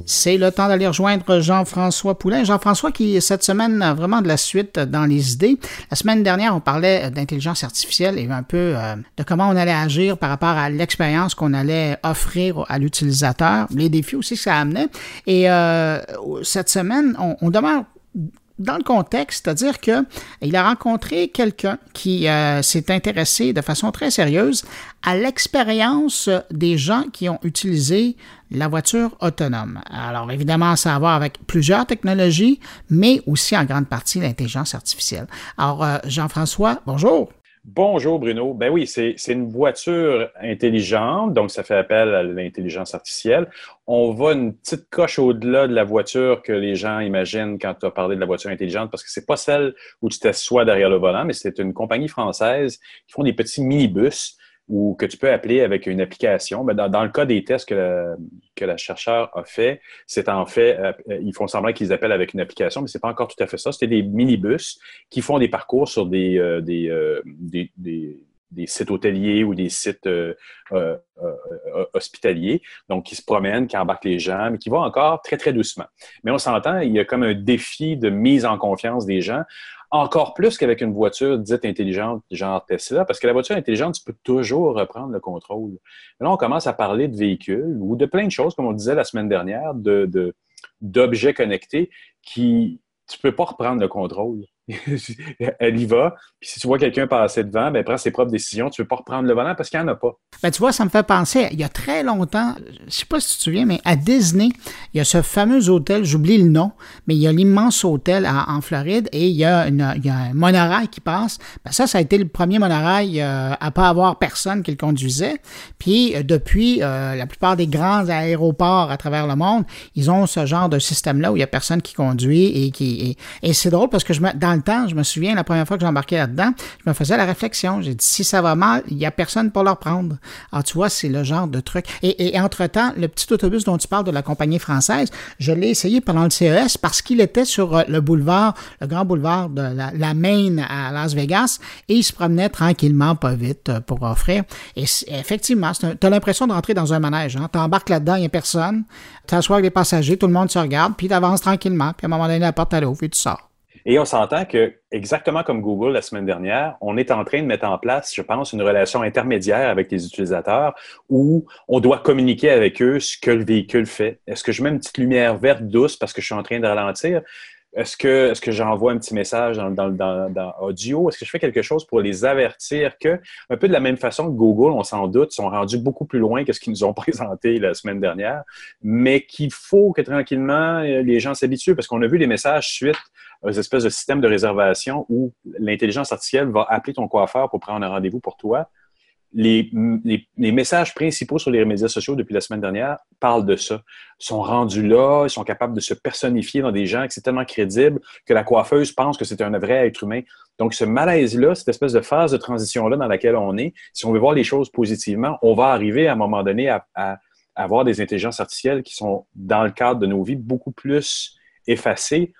C'est le temps d'aller rejoindre Jean-François Poulain. Jean-François qui, cette semaine, a vraiment de la suite dans les idées. La semaine dernière, on parlait d'intelligence artificielle et un peu euh, de comment on allait agir par rapport à l'expérience qu'on allait offrir à l'utilisateur, les défis aussi que ça amenait. Et euh, cette semaine, on, on demeure dans le contexte, c'est-à-dire qu'il a rencontré quelqu'un qui euh, s'est intéressé de façon très sérieuse à l'expérience des gens qui ont utilisé la voiture autonome. Alors évidemment, ça a à voir avec plusieurs technologies, mais aussi en grande partie l'intelligence artificielle. Alors euh, Jean-François, bonjour. Bonjour Bruno. Ben oui, c'est une voiture intelligente, donc ça fait appel à l'intelligence artificielle. On va une petite coche au-delà de la voiture que les gens imaginent quand tu as parlé de la voiture intelligente, parce que c'est pas celle où tu t'assois derrière le volant, mais c'est une compagnie française qui font des petits minibus ou que tu peux appeler avec une application. Mais dans, le cas des tests que la, que la chercheur a fait, c'est en fait, euh, ils font semblant qu'ils appellent avec une application, mais c'est pas encore tout à fait ça. C'était des minibus qui font des parcours sur des, euh, euh, des, des, des, sites hôteliers ou des sites hospitaliers, donc qui se promènent, qui embarquent les gens, mais qui vont encore très, très doucement. Mais on s'entend, il y a comme un défi de mise en confiance des gens encore plus qu'avec une voiture dite intelligente, genre Tesla, parce que la voiture intelligente, tu peux toujours reprendre le contrôle. là, on commence à parler de véhicules ou de plein de choses, comme on disait la semaine dernière, d'objets de, connectés qui, tu peux pas reprendre le contrôle. <laughs> elle y va. Puis si tu vois quelqu'un passer devant, ben, prend ses propres décisions. Tu ne veux pas reprendre le volant parce qu'il n'y en a pas. Ben, tu vois, ça me fait penser, il y a très longtemps, je ne sais pas si tu te souviens, mais à Disney, il y a ce fameux hôtel, j'oublie le nom, mais il y a l'immense hôtel en Floride et il y, a un monorail qui passe. Ben, ça, ça a été le premier monorail euh, à pas avoir personne qui le conduisait. Puis euh, depuis, euh, la plupart des grands aéroports à travers le monde, ils ont ce genre de système-là où il n'y a personne qui conduit et qui. Et, c'est drôle parce que je me, dans je me souviens, la première fois que j'embarquais là-dedans, je me faisais la réflexion. J'ai dit, si ça va mal, il n'y a personne pour leur prendre. Alors, tu vois, c'est le genre de truc. Et, entre-temps, le petit autobus dont tu parles de la compagnie française, je l'ai essayé pendant le CES parce qu'il était sur euh, le boulevard, le grand boulevard de la, la Main à Las Vegas et il se promenait tranquillement, pas vite, euh, pour offrir. Et effectivement, tu as l'impression de rentrer dans un manège. Hein. Tu embarques là-dedans, il n'y a personne. Tu t'assois avec les passagers, tout le monde se regarde, puis tu avances tranquillement, puis à un moment donné, la porte à l'eau, puis tu sors. Et on s'entend que, exactement comme Google la semaine dernière, on est en train de mettre en place, je pense, une relation intermédiaire avec les utilisateurs où on doit communiquer avec eux ce que le véhicule fait. Est-ce que je mets une petite lumière verte douce parce que je suis en train de ralentir? Est-ce que, j'envoie un petit message dans, dans, dans, audio? Est-ce que je fais quelque chose pour les avertir que, un peu de la même façon que Google, on s'en doute, sont rendus beaucoup plus loin que ce qu'ils nous ont <laughs> présenté la semaine dernière, mais qu'il faut que tranquillement euh, les gens s'habituent parce qu'on a vu les messages suite aux espèces de systèmes de réservation où l'intelligence artificielle va appeler ton coiffeur pour prendre un rendez-vous pour toi les, messages principaux sur les médias sociaux depuis la semaine dernière parlent de ça. Ils sont rendus là, ils sont capables de se personnifier dans des gens, que c'est tellement crédible que la coiffeuse pense que c'est un vrai être humain. Donc, ce malaise-là, cette espèce de phase de transition-là dans laquelle on est, si on veut voir les choses positivement, on va arriver à un moment donné à, à avoir des intelligences artificielles qui sont, dans le cadre de nos vies, beaucoup plus effacées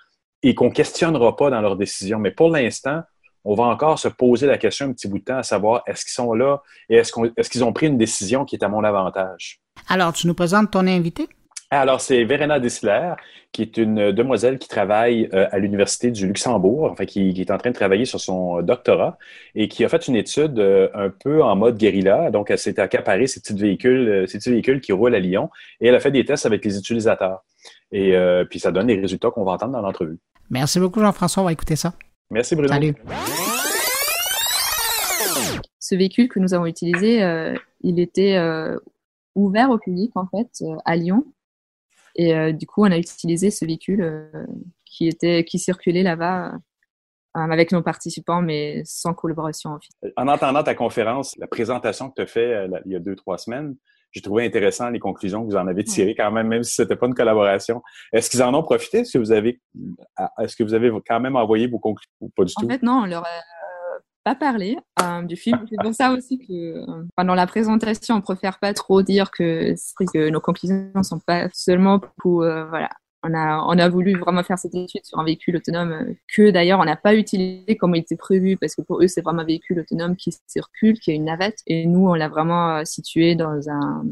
et qu'on ne questionnera pas dans leurs décisions. Mais pour l'instant, on va encore se poser la question un petit bout de temps à savoir est-ce qu'ils sont là et est-ce qu'ils ont pris une décision qui est à mon avantage? Alors, tu nous présentes ton invité? Alors, c'est Verena Dessler, qui est une demoiselle qui travaille euh, à l'Université du Luxembourg, enfin, qui, est en train de travailler sur son doctorat et qui a fait une étude euh, un peu en mode guérilla. Donc, elle s'est accaparée ces petits véhicules, euh, ces petits véhicules qui roulent à Lyon et elle a fait des tests avec les utilisateurs. Et puis, ça donne les résultats qu'on va entendre dans l'entrevue. Merci beaucoup, Jean-François. On va écouter ça. Merci Bruno. Salut. Ce véhicule que nous avons utilisé, euh, il était euh, ouvert au public en fait euh, à Lyon. Et du coup, on a utilisé ce véhicule qui était qui circulait là-bas avec nos participants, mais sans collaboration. En entendant ta conférence, la présentation que tu as fait il y a deux trois semaines, j'ai trouvé intéressant les conclusions que vous en avez tirées quand même, même si c'était pas une collaboration. Est-ce qu'ils en ont profité? Est-ce que vous avez, est-ce que vous avez quand même envoyé vos conclusions ou pas du tout? En fait, non, on leur a pas parlé euh, du film. C'est pour ça aussi que euh, pendant la présentation, on préfère pas trop dire que, nos conclusions sont pas seulement pour voilà on a, voulu vraiment faire cette étude sur un véhicule autonome euh, que d'ailleurs on n'a pas utilisé comme il était prévu parce que pour eux c'est vraiment un véhicule autonome qui circule, qui a une navette et nous on l'a vraiment euh, situé dans un,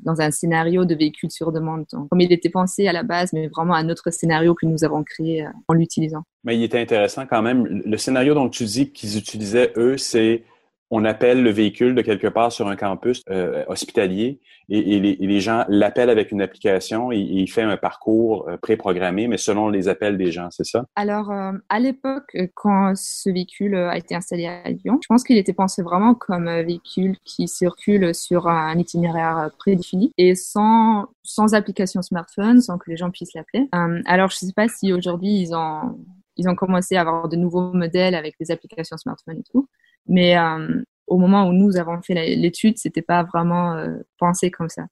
dans un scénario de véhicule sur demande comme il était pensé à la base mais vraiment un autre scénario que nous avons créé euh, en l'utilisant. Mais il était intéressant quand même. Le scénario dont tu dis qu'ils utilisaient eux c'est on appelle le véhicule de quelque part sur un campus euh, hospitalier et, les, gens l'appellent avec une application et, il fait un parcours euh, préprogrammé, mais selon les appels des gens, c'est ça? Alors, euh, à l'époque, quand ce véhicule a été installé à Lyon, je pense qu'il était pensé vraiment comme un véhicule qui circule sur un itinéraire prédéfini et sans, sans application smartphone, sans que les gens puissent l'appeler. alors, je ne sais pas si aujourd'hui ils ont ils ont commencé à avoir de nouveaux modèles avec des applications smartphone et tout. Mais euh, au moment où nous avons fait l'étude, c'était pas vraiment euh, pensé comme ça.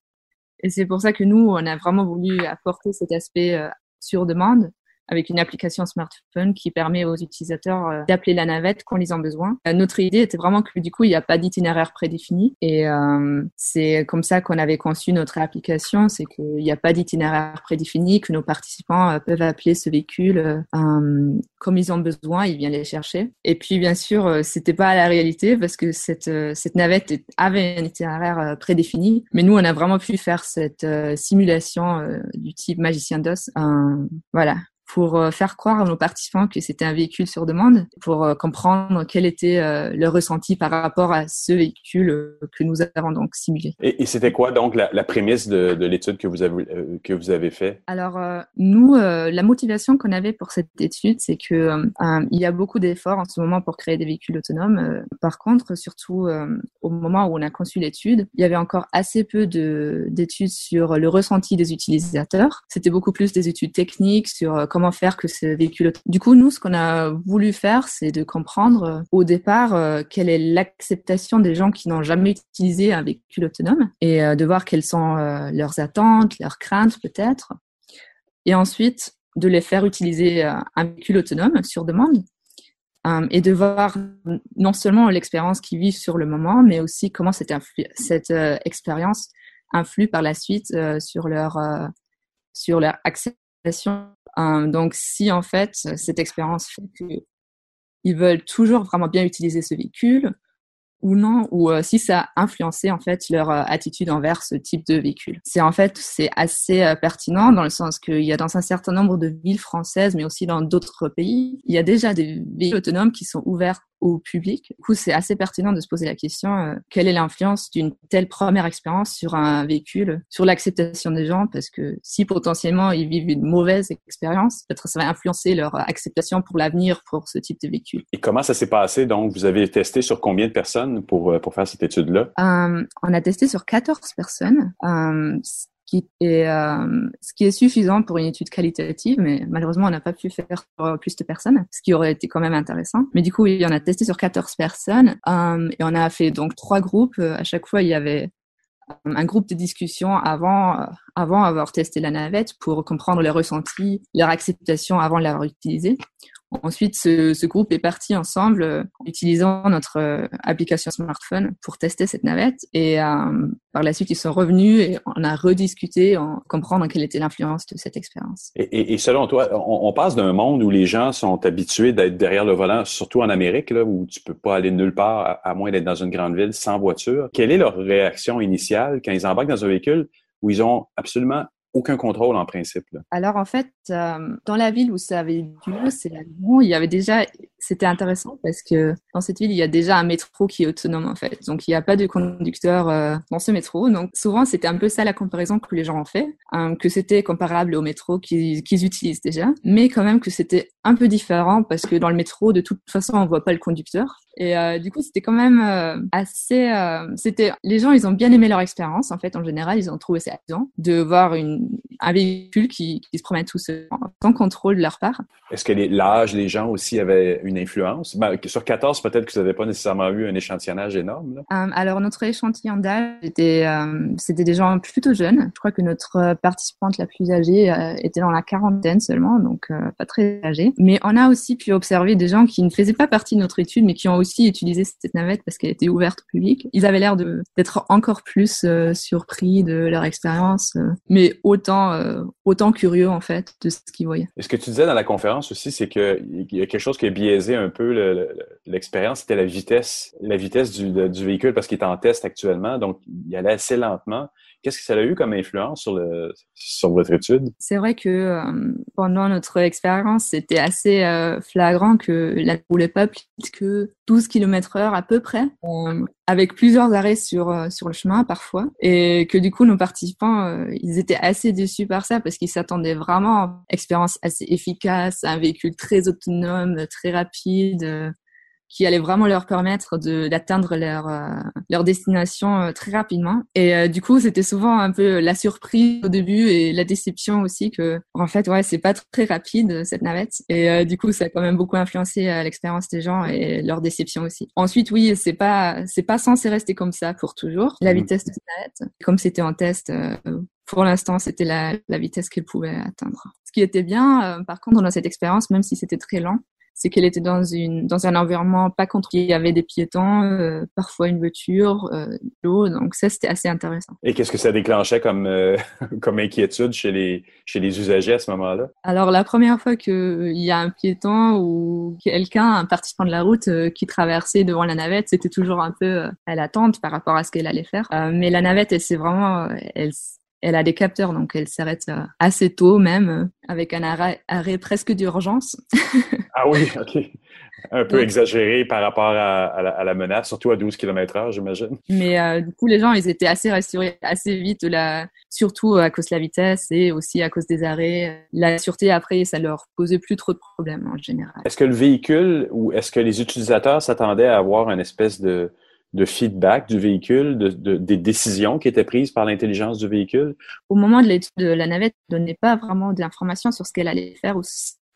Et c'est pour ça que nous, on a vraiment voulu apporter cet aspect euh, sur demande avec une application smartphone qui permet aux utilisateurs euh, d'appeler la navette quand ils ont besoin. Euh, notre idée était vraiment que du coup, il n'y a pas d'itinéraire prédéfini et euh, c'est comme ça qu'on avait conçu notre application, c'est qu'il n'y a pas d'itinéraire prédéfini, que nos participants peuvent appeler ce véhicule comme ils ont besoin, ils viennent les chercher. Et puis bien sûr, c'était pas la réalité parce que cette cette navette avait un itinéraire prédéfini, mais nous on a vraiment pu faire cette simulation du type magicien d'os. voilà, pour euh, faire croire à nos participants que c'était un véhicule sur demande, pour euh, comprendre quel était euh, le ressenti par rapport à ce véhicule que nous avons donc simulé. Et, c'était quoi donc la, prémisse de, l'étude que vous avez que vous avez fait Alors nous, la motivation qu'on avait pour cette étude, c'est que il y a beaucoup d'efforts en ce moment pour créer des véhicules autonomes. par contre, surtout au moment où on a conçu l'étude, il y avait encore assez peu d'études sur le ressenti des utilisateurs. C'était beaucoup plus des études techniques sur comment faire que ce véhicule. Du coup, nous, ce qu'on a voulu faire, c'est de comprendre euh, au départ euh, quelle est l'acceptation des gens qui n'ont jamais utilisé un véhicule autonome et euh, de voir quelles sont leurs attentes, leurs craintes peut-être. Et ensuite, de les faire utiliser un véhicule autonome sur demande et de voir non seulement l'expérience qu'ils vivent sur le moment, mais aussi comment cette, cette expérience influe par la suite sur leur sur leur acceptation. donc, si en fait cette expérience fait qu'ils veulent toujours vraiment bien utiliser ce véhicule, ou non, ou euh, si ça a influencé en fait leur euh, attitude envers ce type de véhicule. C'est en fait c'est assez euh, pertinent dans le sens qu'il y a dans un certain nombre de villes françaises, mais aussi dans d'autres pays, il y a déjà des véhicules autonomes qui sont ouverts au public. Du coup, c'est assez pertinent de se poser la question euh, quelle est l'influence d'une telle première expérience sur un véhicule, sur l'acceptation des gens, parce que si potentiellement ils vivent une mauvaise expérience, peut-être ça va influencer leur acceptation pour l'avenir pour ce type de véhicule. Et comment ça s'est passé? Donc, vous avez testé sur combien de personnes pour, euh, pour faire cette étude-là? Euh, On a testé sur 14 personnes. Euh, qui euh, ce qui est suffisant pour une étude qualitative, mais malheureusement, on n'a pas pu faire sur plus de personnes, ce qui aurait été quand même intéressant. Mais du coup, il y en a testé sur 14 personnes euh, et on a fait donc trois groupes. À chaque fois, il y avait un groupe de discussion avant, euh, avant avoir testé la navette pour comprendre leurs ressentis, leur acceptation avant de l'avoir utilisée. Ensuite, ce, groupe est parti ensemble euh, utilisant notre euh, application smartphone pour tester cette navette. Et euh, par la suite, ils sont revenus et on a rediscuté, en comprendre quelle était l'influence de cette expérience. Et, selon toi, on, passe d'un monde où les gens sont habitués d'être derrière le volant, surtout en Amérique, là, où tu peux pas aller nulle part à moins d'être dans une grande ville sans voiture. Quelle est leur réaction initiale quand ils embarquent dans un véhicule où ils ont absolument aucun contrôle en principe. Alors en fait, euh, dans la ville où ça avait lieu, c'est la il y avait déjà, c'était intéressant parce que dans cette ville, il y a déjà un métro qui est autonome en fait. Donc il n'y a pas de conducteur euh, dans ce métro. Donc souvent, c'était un peu ça la comparaison que les gens ont fait, hein, que c'était comparable au métro qu'ils utilisent déjà, mais quand même que c'était un peu différent parce que dans le métro, de toute façon, on voit pas le conducteur. Et euh, du coup, c'était quand même euh, assez. C'était les gens, ils ont bien aimé leur expérience. En fait, en général, ils ont trouvé ça amusant de voir une, un véhicule qui, se promène tout seul, sans contrôle de leur part. Est-ce que l'âge des gens aussi avait une influence ben, Sur 14, peut-être que vous n'avez pas nécessairement eu un échantillonnage énorme. Là. alors, notre échantillon d'âge, c'était c'était des gens plutôt jeunes. Je crois que notre participante la plus âgée était dans la quarantaine seulement, donc pas très âgée. Mais on a aussi pu observer des gens qui ne faisaient pas partie de notre étude, mais qui ont aussi utilisé cette navette parce qu'elle était ouverte au public. Ils avaient l'air d'être encore plus euh, surpris de leur expérience, euh, mais autant euh, autant curieux en fait de ce qu'ils voyaient. Et ce que tu disais dans la conférence aussi, c'est qu'il y a quelque chose qui a biaisé un peu l'expérience, c'était la vitesse, la vitesse du, du véhicule parce qu'il est en test actuellement, donc il allait assez lentement. Qu'est-ce que ça a eu comme influence sur, le, sur votre étude? C'est vrai que euh, pendant notre expérience, c'était assez euh, flagrant que la roulait pas plus que 12 km heure à peu près, euh, avec plusieurs arrêts sur, sur le chemin parfois. Et que du coup, nos participants, ils étaient assez déçus par ça parce qu'ils s'attendaient vraiment à une expérience assez efficace, à un véhicule très autonome, très rapide qui allait vraiment leur permettre d'atteindre leur, euh, leur destination euh, très rapidement. Et euh, du coup, c'était souvent un peu la surprise au début et la déception aussi que, en fait, ouais, c'est pas très rapide cette navette. Et du coup, ça a quand même beaucoup influencé l'expérience des gens et leur déception aussi. Ensuite, oui, c'est pas c'est pas censé rester comme ça pour toujours. La mmh. vitesse de cette navette, comme c'était en test, pour l'instant, c'était la, la vitesse qu'elle pouvait atteindre. Ce qui était bien, par contre, dans cette expérience, même si c'était très lent, c'est qu'elle était dans une dans un environnement pas contrôlé. Il y avait des piétons, euh, parfois une voiture, euh, l'eau. Donc ça, c'était assez intéressant. Et qu'est-ce que ça déclenchait comme euh, <laughs> comme inquiétude chez les chez les usagers à ce moment-là? Alors la première fois qu'il y a un piéton ou quelqu'un, un participant de la route qui traversait devant la navette, c'était toujours un peu à l'attente par rapport à ce qu'elle allait faire. mais la navette, elle s'est vraiment, elle elle a des capteurs, donc elle s'arrête euh, assez tôt même, euh, avec un arrêt, presque d'urgence. <laughs> ah oui, ok. Un peu exagéré par rapport à, la, menace, surtout à 12 km h j'imagine. Mais euh, du coup, les gens, ils étaient assez rassurés assez vite, surtout à cause de la vitesse et aussi à cause des arrêts. La sûreté, après, ça leur posait plus trop de problèmes en général. Est-ce que le véhicule ou est-ce que les utilisateurs s'attendaient à avoir une espèce de de feedback du véhicule, de, des décisions qui étaient prises par l'intelligence du véhicule? Au moment de l'étude de la navette, ne donnait pas vraiment d'informations sur ce qu'elle allait faire ou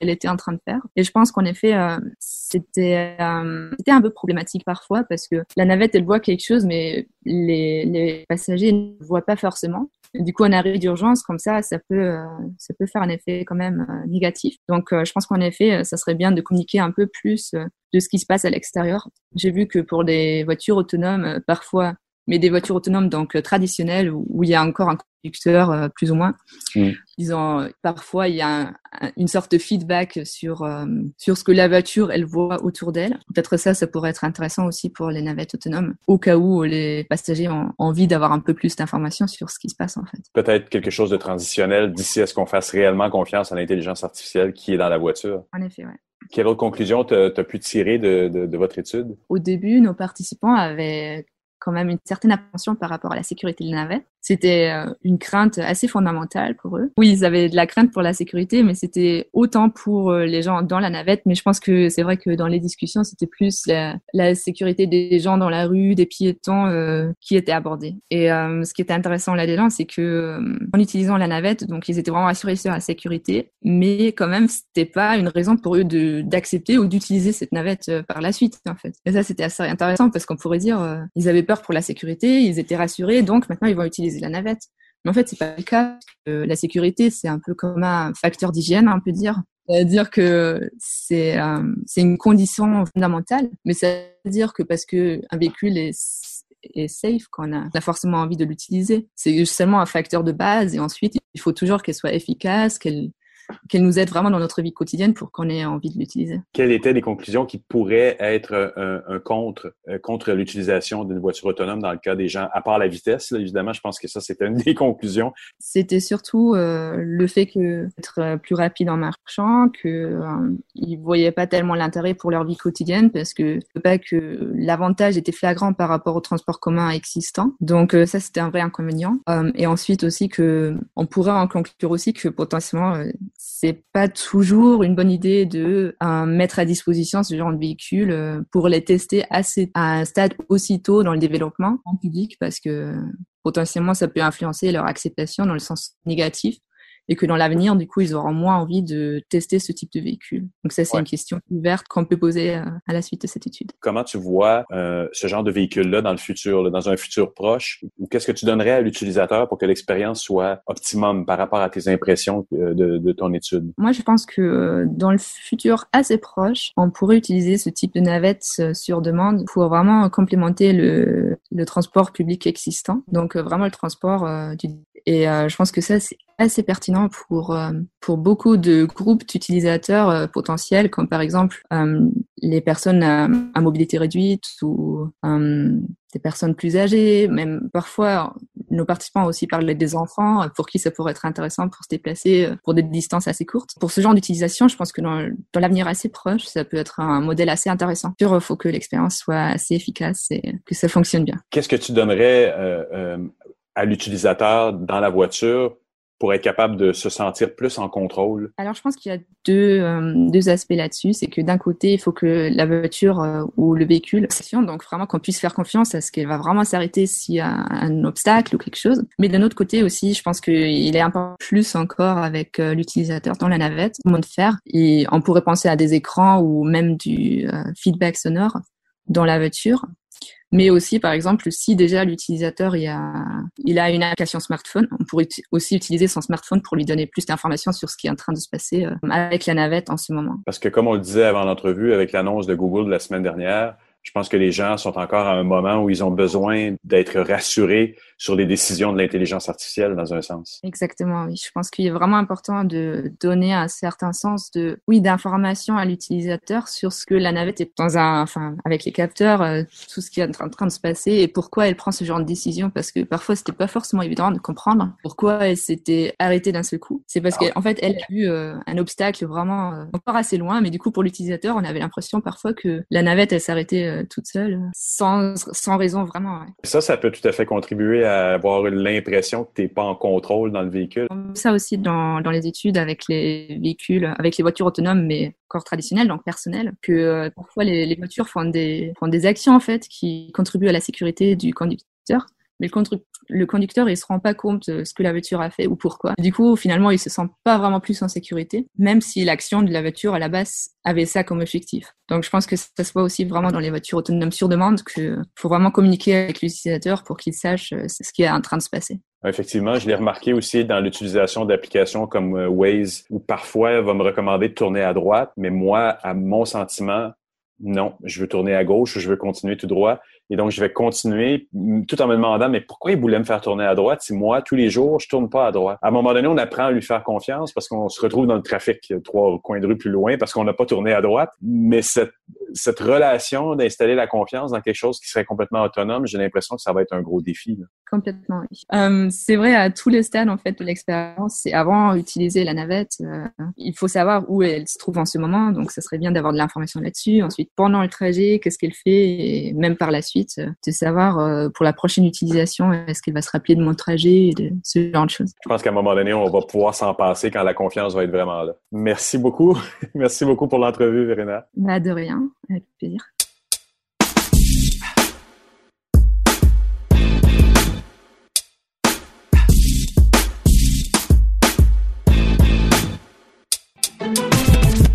qu'elle était en train de faire. Et je pense qu'en effet, euh, c'était euh, c'était un peu problématique parfois parce que la navette, elle voit quelque chose, mais les, les passagers ne voient pas forcément. Du coup, un arrêt d'urgence comme ça, ça peut, euh, ça peut faire un effet quand même euh, négatif. Donc, euh, je pense qu'en effet, ça serait bien de communiquer un peu plus de ce qui se passe à l'extérieur. J'ai vu que pour des voitures autonomes, parfois, mais des voitures autonomes donc traditionnelles où il y a encore un conducteur euh, plus ou moins. Mm. Disons, parfois il y a une sorte de feedback sur euh, sur ce que la voiture elle voit autour d'elle. Peut-être ça, ça pourrait être intéressant aussi pour les navettes autonomes, au cas où les passagers ont envie d'avoir un peu plus d'informations sur ce qui se passe en fait. Peut-être quelque chose de transitionnel d'ici à ce qu'on fasse réellement confiance à l'intelligence artificielle qui est dans la voiture. En effet, ouais. Quelle autre conclusion tu as, pu tirer de, de, de, votre étude? Au début, nos participants avaient quand même une certaine attention par rapport à la sécurité de la navette. C'était euh, une crainte assez fondamentale pour eux. Oui, ils avaient de la crainte pour la sécurité, mais c'était autant pour euh, les gens dans la navette. Mais je pense que c'est vrai que dans les discussions, c'était plus la, sécurité des gens dans la rue, des piétons euh, qui étaient abordés. Et ce qui était intéressant là-dedans, c'est que en utilisant la navette, donc ils étaient vraiment assurés sur la sécurité, mais quand même, c'était pas une raison pour eux d'accepter ou d'utiliser cette navette par la suite, en fait. Et ça, c'était assez intéressant parce qu'on pourrait dire, ils avaient peur pour la sécurité, ils étaient rassurés, donc maintenant ils vont utiliser la navette. Mais en fait, c'est pas le cas. La sécurité, c'est un peu comme un facteur d'hygiène, on peut dire. C'est-à-dire que c'est euh, une condition fondamentale, mais ça veut dire que parce que un véhicule est est safe qu'on a, a forcément envie de l'utiliser. C'est seulement un facteur de base et ensuite il faut toujours qu'elle soit efficace, qu'elle qu'elle nous aide vraiment dans notre vie quotidienne pour qu'on ait envie de l'utiliser. Quelles étaient les conclusions qui pourraient être un, contre euh, contre l'utilisation d'une voiture autonome dans le cas des gens, à part la vitesse, évidemment, je pense que ça, c'était une des <laughs> conclusions. C'était surtout euh, le fait que être plus rapide en marchant, que euh, ils voyaient pas tellement l'intérêt pour leur vie quotidienne parce que pas que l'avantage était flagrant par rapport au transport commun existant. Donc ça, c'était un vrai inconvénient. et ensuite aussi que on pourrait en conclure aussi que potentiellement c'est pas toujours une bonne idée de euh, mettre à disposition ce genre de véhicules euh, pour les tester assez à un stade aussi tôt dans le développement en public parce que potentiellement ça peut influencer leur acceptation dans le sens négatif et que dans l'avenir, du coup, ils auront moins envie de tester ce type de véhicule. Donc ça, c'est une question ouverte qu'on peut poser euh, à la suite de cette étude. Comment tu vois euh, ce genre de véhicule-là dans le futur, dans un futur proche? Ou qu'est-ce que tu donnerais à l'utilisateur pour que l'expérience soit optimum par rapport à tes impressions euh, de, de, ton étude? Moi, je pense que dans le futur assez proche, on pourrait utiliser ce type de navette sur demande pour vraiment complémenter le, le transport public existant. Donc vraiment le transport du et je pense que ça, c'est assez pertinent pour, euh, pour beaucoup de groupes d'utilisateurs euh, potentiels, comme par exemple euh, les personnes à, mobilité réduite ou des personnes plus âgées, même parfois nos participants aussi parlé des enfants pour qui ça pourrait être intéressant pour se déplacer pour des distances assez courtes. Pour ce genre d'utilisation, je pense que dans, dans l'avenir assez proche, ça peut être un modèle assez intéressant. Il faut que l'expérience soit assez efficace et que ça fonctionne bien. Qu'est-ce que tu donnerais à l'utilisateur dans la voiture pour être capable de se sentir plus en contrôle? Alors, je pense qu'il y a deux, euh, deux aspects là-dessus. C'est que d'un côté, il faut que la voiture euh, ou le véhicule fonctionne, donc vraiment qu'on puisse faire confiance à ce qu'elle va vraiment s'arrêter s'il y a un obstacle ou quelque chose. Mais d'un autre côté aussi, je pense qu'il est un peu plus encore avec euh, l'utilisateur dans la navette, comment de faire. Et on pourrait penser à des écrans ou même du feedback sonore dans la voiture mais aussi, par exemple, si déjà l'utilisateur il a, il a une application smartphone, on pourrait aussi utiliser son smartphone pour lui donner plus d'informations sur ce qui est en train de se passer euh, avec la navette en ce moment. Parce que comme on le disait avant l'entrevue, avec l'annonce de Google de la semaine dernière, je pense que les gens sont encore à un moment où ils ont besoin d'être rassurés sur les décisions de l'intelligence artificielle dans un sens. Exactement, oui. Je pense qu'il est vraiment important de donner un certain sens de, oui, d'information à l'utilisateur sur ce que la navette est dans un, enfin, avec les capteurs, euh, tout ce qui est en train de se passer et pourquoi elle prend ce genre de décision parce que parfois c'était pas forcément évident de comprendre pourquoi elle s'était arrêtée d'un seul coup. C'est parce ah. qu'en fait, elle a vu euh, un obstacle vraiment euh, encore assez loin, mais du coup, pour l'utilisateur, on avait l'impression parfois que la navette, elle s'arrêtait toute seule, sans, sans raison vraiment. Ça, ça peut tout à fait contribuer à avoir l'impression que tu n'es pas en contrôle dans le véhicule? Ça aussi dans, les études avec les véhicules, avec les voitures autonomes, mais encore traditionnelles, donc personnelles, que euh, parfois les, les, voitures font des, font des actions en fait qui contribuent à la sécurité du conducteur mais le, le conducteur il se rend pas compte de ce que la voiture a fait ou pourquoi. Du coup, finalement, il se sent pas vraiment plus en sécurité, même si l'action de la voiture à la base avait ça comme objectif. Donc, je pense que ça se voit aussi vraiment dans les voitures autonomes sur demande qu'il faut vraiment communiquer avec l'utilisateur pour qu'il sache euh, ce qui est en train de se passer. Effectivement, je l'ai remarqué aussi dans l'utilisation d'applications comme euh, Waze, où parfois elle va me recommander de tourner à droite, mais moi, à mon sentiment, non, je veux tourner à gauche, je veux continuer tout droit. Et donc, je vais continuer tout en me demandant, mais pourquoi il voulait me faire tourner à droite? Si moi, tous les jours, je tourne pas à droite? À un moment donné, on apprend à lui faire confiance parce qu'on se retrouve dans le trafic trois coins de rue plus loin parce qu'on n'a pas tourné à droite. Mais cette, cette relation d'installer la confiance dans quelque chose qui serait complètement autonome, j'ai l'impression que ça va être un gros défi. Complètement, oui. Euh, c'est vrai à tous les stades, en fait, de l'expérience. C'est avant d'utiliser la navette, euh, il faut savoir où elle se trouve en ce moment. Donc, ça serait bien d'avoir de l'information là-dessus. Ensuite, pendant le trajet, qu'est-ce qu'elle fait et même par la suite euh, de savoir euh, pour la prochaine utilisation, est-ce qu'il va se rappeler de mon trajet et de ce genre de choses. Je pense qu'à un moment donné, on va pouvoir s'en passer quand la confiance va être vraiment là. Merci beaucoup. <laughs> Merci beaucoup pour l'entrevue, Verena. Bah, de rien. Avec plaisir.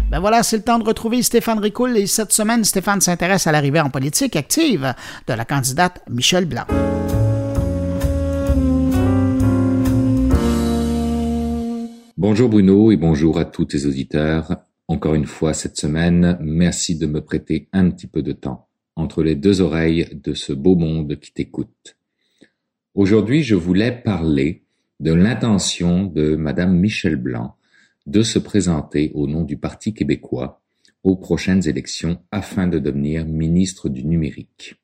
Ben voilà, c'est le temps de retrouver Stéphane Ricoul et cette semaine, Stéphane s'intéresse à l'arrivée en politique active de la candidate Michel Blanc. Bonjour Bruno et bonjour à tous tes auditeurs. Encore une fois cette semaine, merci de me prêter un petit peu de temps entre les deux oreilles de ce beau monde qui t'écoute. Aujourd'hui, je voulais parler de l'intention de Madame Michel Blanc de se présenter au nom du Parti québécois aux prochaines élections afin de devenir ministre du numérique.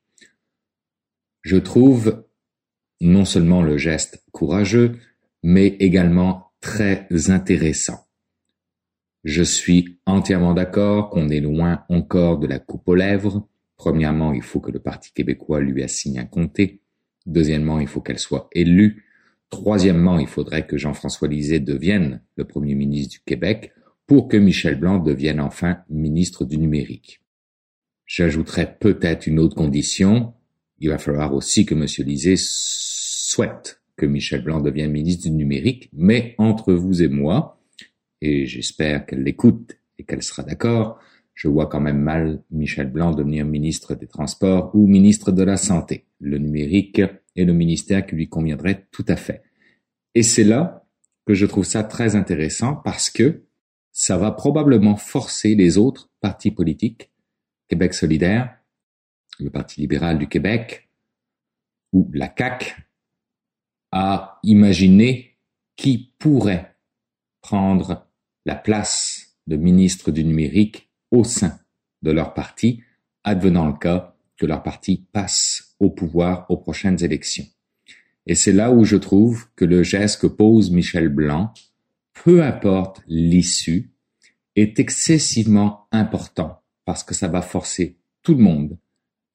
Je trouve non seulement le geste courageux, mais également très intéressant. Je suis entièrement d'accord qu'on est loin encore de la coupe aux lèvres. Premièrement, il faut que le Parti québécois lui assigne un comté. Deuxièmement, il faut qu'elle soit élue. Troisièmement, il faudrait que Jean-François Lisée devienne le Premier ministre du Québec pour que Michel Blanc devienne enfin ministre du numérique. J'ajouterais peut-être une autre condition. Il va falloir aussi que M. Lisée souhaite que Michel Blanc devienne ministre du numérique, mais entre vous et moi, et j'espère qu'elle l'écoute et qu'elle sera d'accord, je vois quand même mal Michel Blanc devenir ministre des Transports ou ministre de la Santé. Le numérique est le ministère qui lui conviendrait tout à fait. Et c'est là que je trouve ça très intéressant parce que ça va probablement forcer les autres partis politiques, Québec solidaire, le Parti libéral du Québec ou la CAQ, à imaginer qui pourrait prendre la place de ministre du numérique au sein de leur parti, advenant le cas que leur parti passe au pouvoir aux prochaines élections. Et c'est là où je trouve que le geste que pose Michel Blanc, peu importe l'issue, est excessivement important parce que ça va forcer tout le monde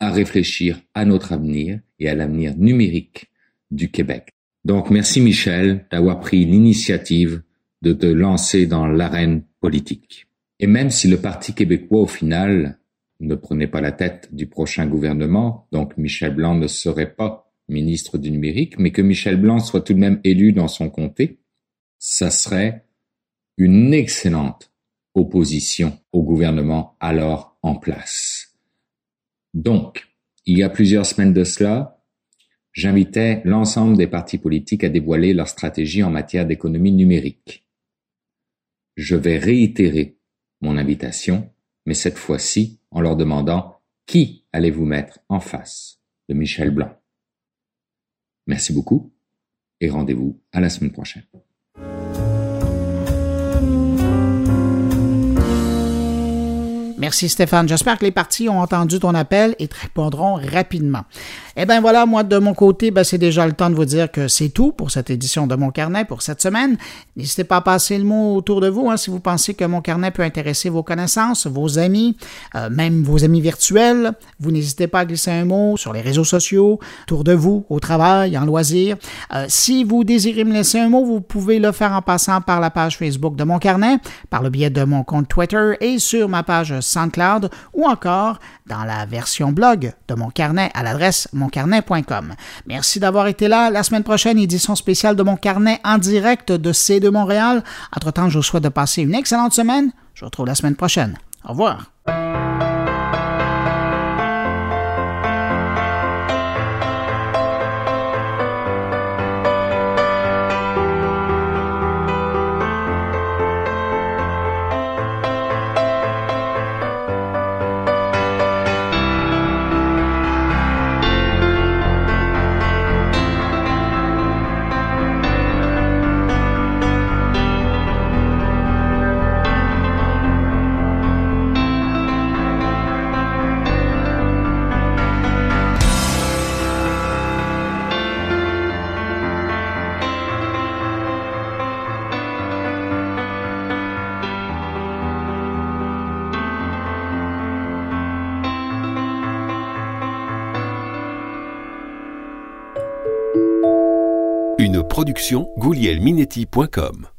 à réfléchir à notre avenir et à l'avenir numérique du Québec. Donc merci Michel d'avoir pris l'initiative de te lancer dans l'arène politique. Et même si le Parti québécois au final ne prenait pas la tête du prochain gouvernement, donc Michel Blanc ne serait pas ministre du numérique, mais que Michel Blanc soit tout de même élu dans son comté, ça serait une excellente opposition au gouvernement alors en place. Donc, il y a plusieurs semaines de cela, j'invitais l'ensemble des partis politiques à dévoiler leur stratégie en matière d'économie numérique. Je vais réitérer mon invitation, mais cette fois-ci en leur demandant qui allez-vous mettre en face de Michel Blanc. Merci beaucoup et rendez-vous à la semaine prochaine. Merci Stéphane. J'espère que les partis ont entendu ton appel et te répondront rapidement. Eh bien voilà, moi de mon côté, ben, c'est déjà le temps de vous dire que c'est tout pour cette édition de Mon Carnet pour cette semaine. N'hésitez pas à passer le mot autour de vous hein, si vous pensez que Mon Carnet peut intéresser vos connaissances, vos amis, euh, même vos amis virtuels. Vous n'hésitez pas à glisser un mot sur les réseaux sociaux, autour de vous, au travail, en loisir. Euh, si vous désirez me laisser un mot, vous pouvez le faire en passant par la page Facebook de Mon Carnet, par le biais de mon compte Twitter et sur ma page SoundCloud ou encore dans la version blog de Mon Carnet à l'adresse Merci d'avoir été là. La semaine prochaine, édition spéciale de Mon Carnet en direct de C2 Montréal. Entre-temps, je vous souhaite de passer une excellente semaine. Je vous retrouve la semaine prochaine. Au revoir. goulielminetti.com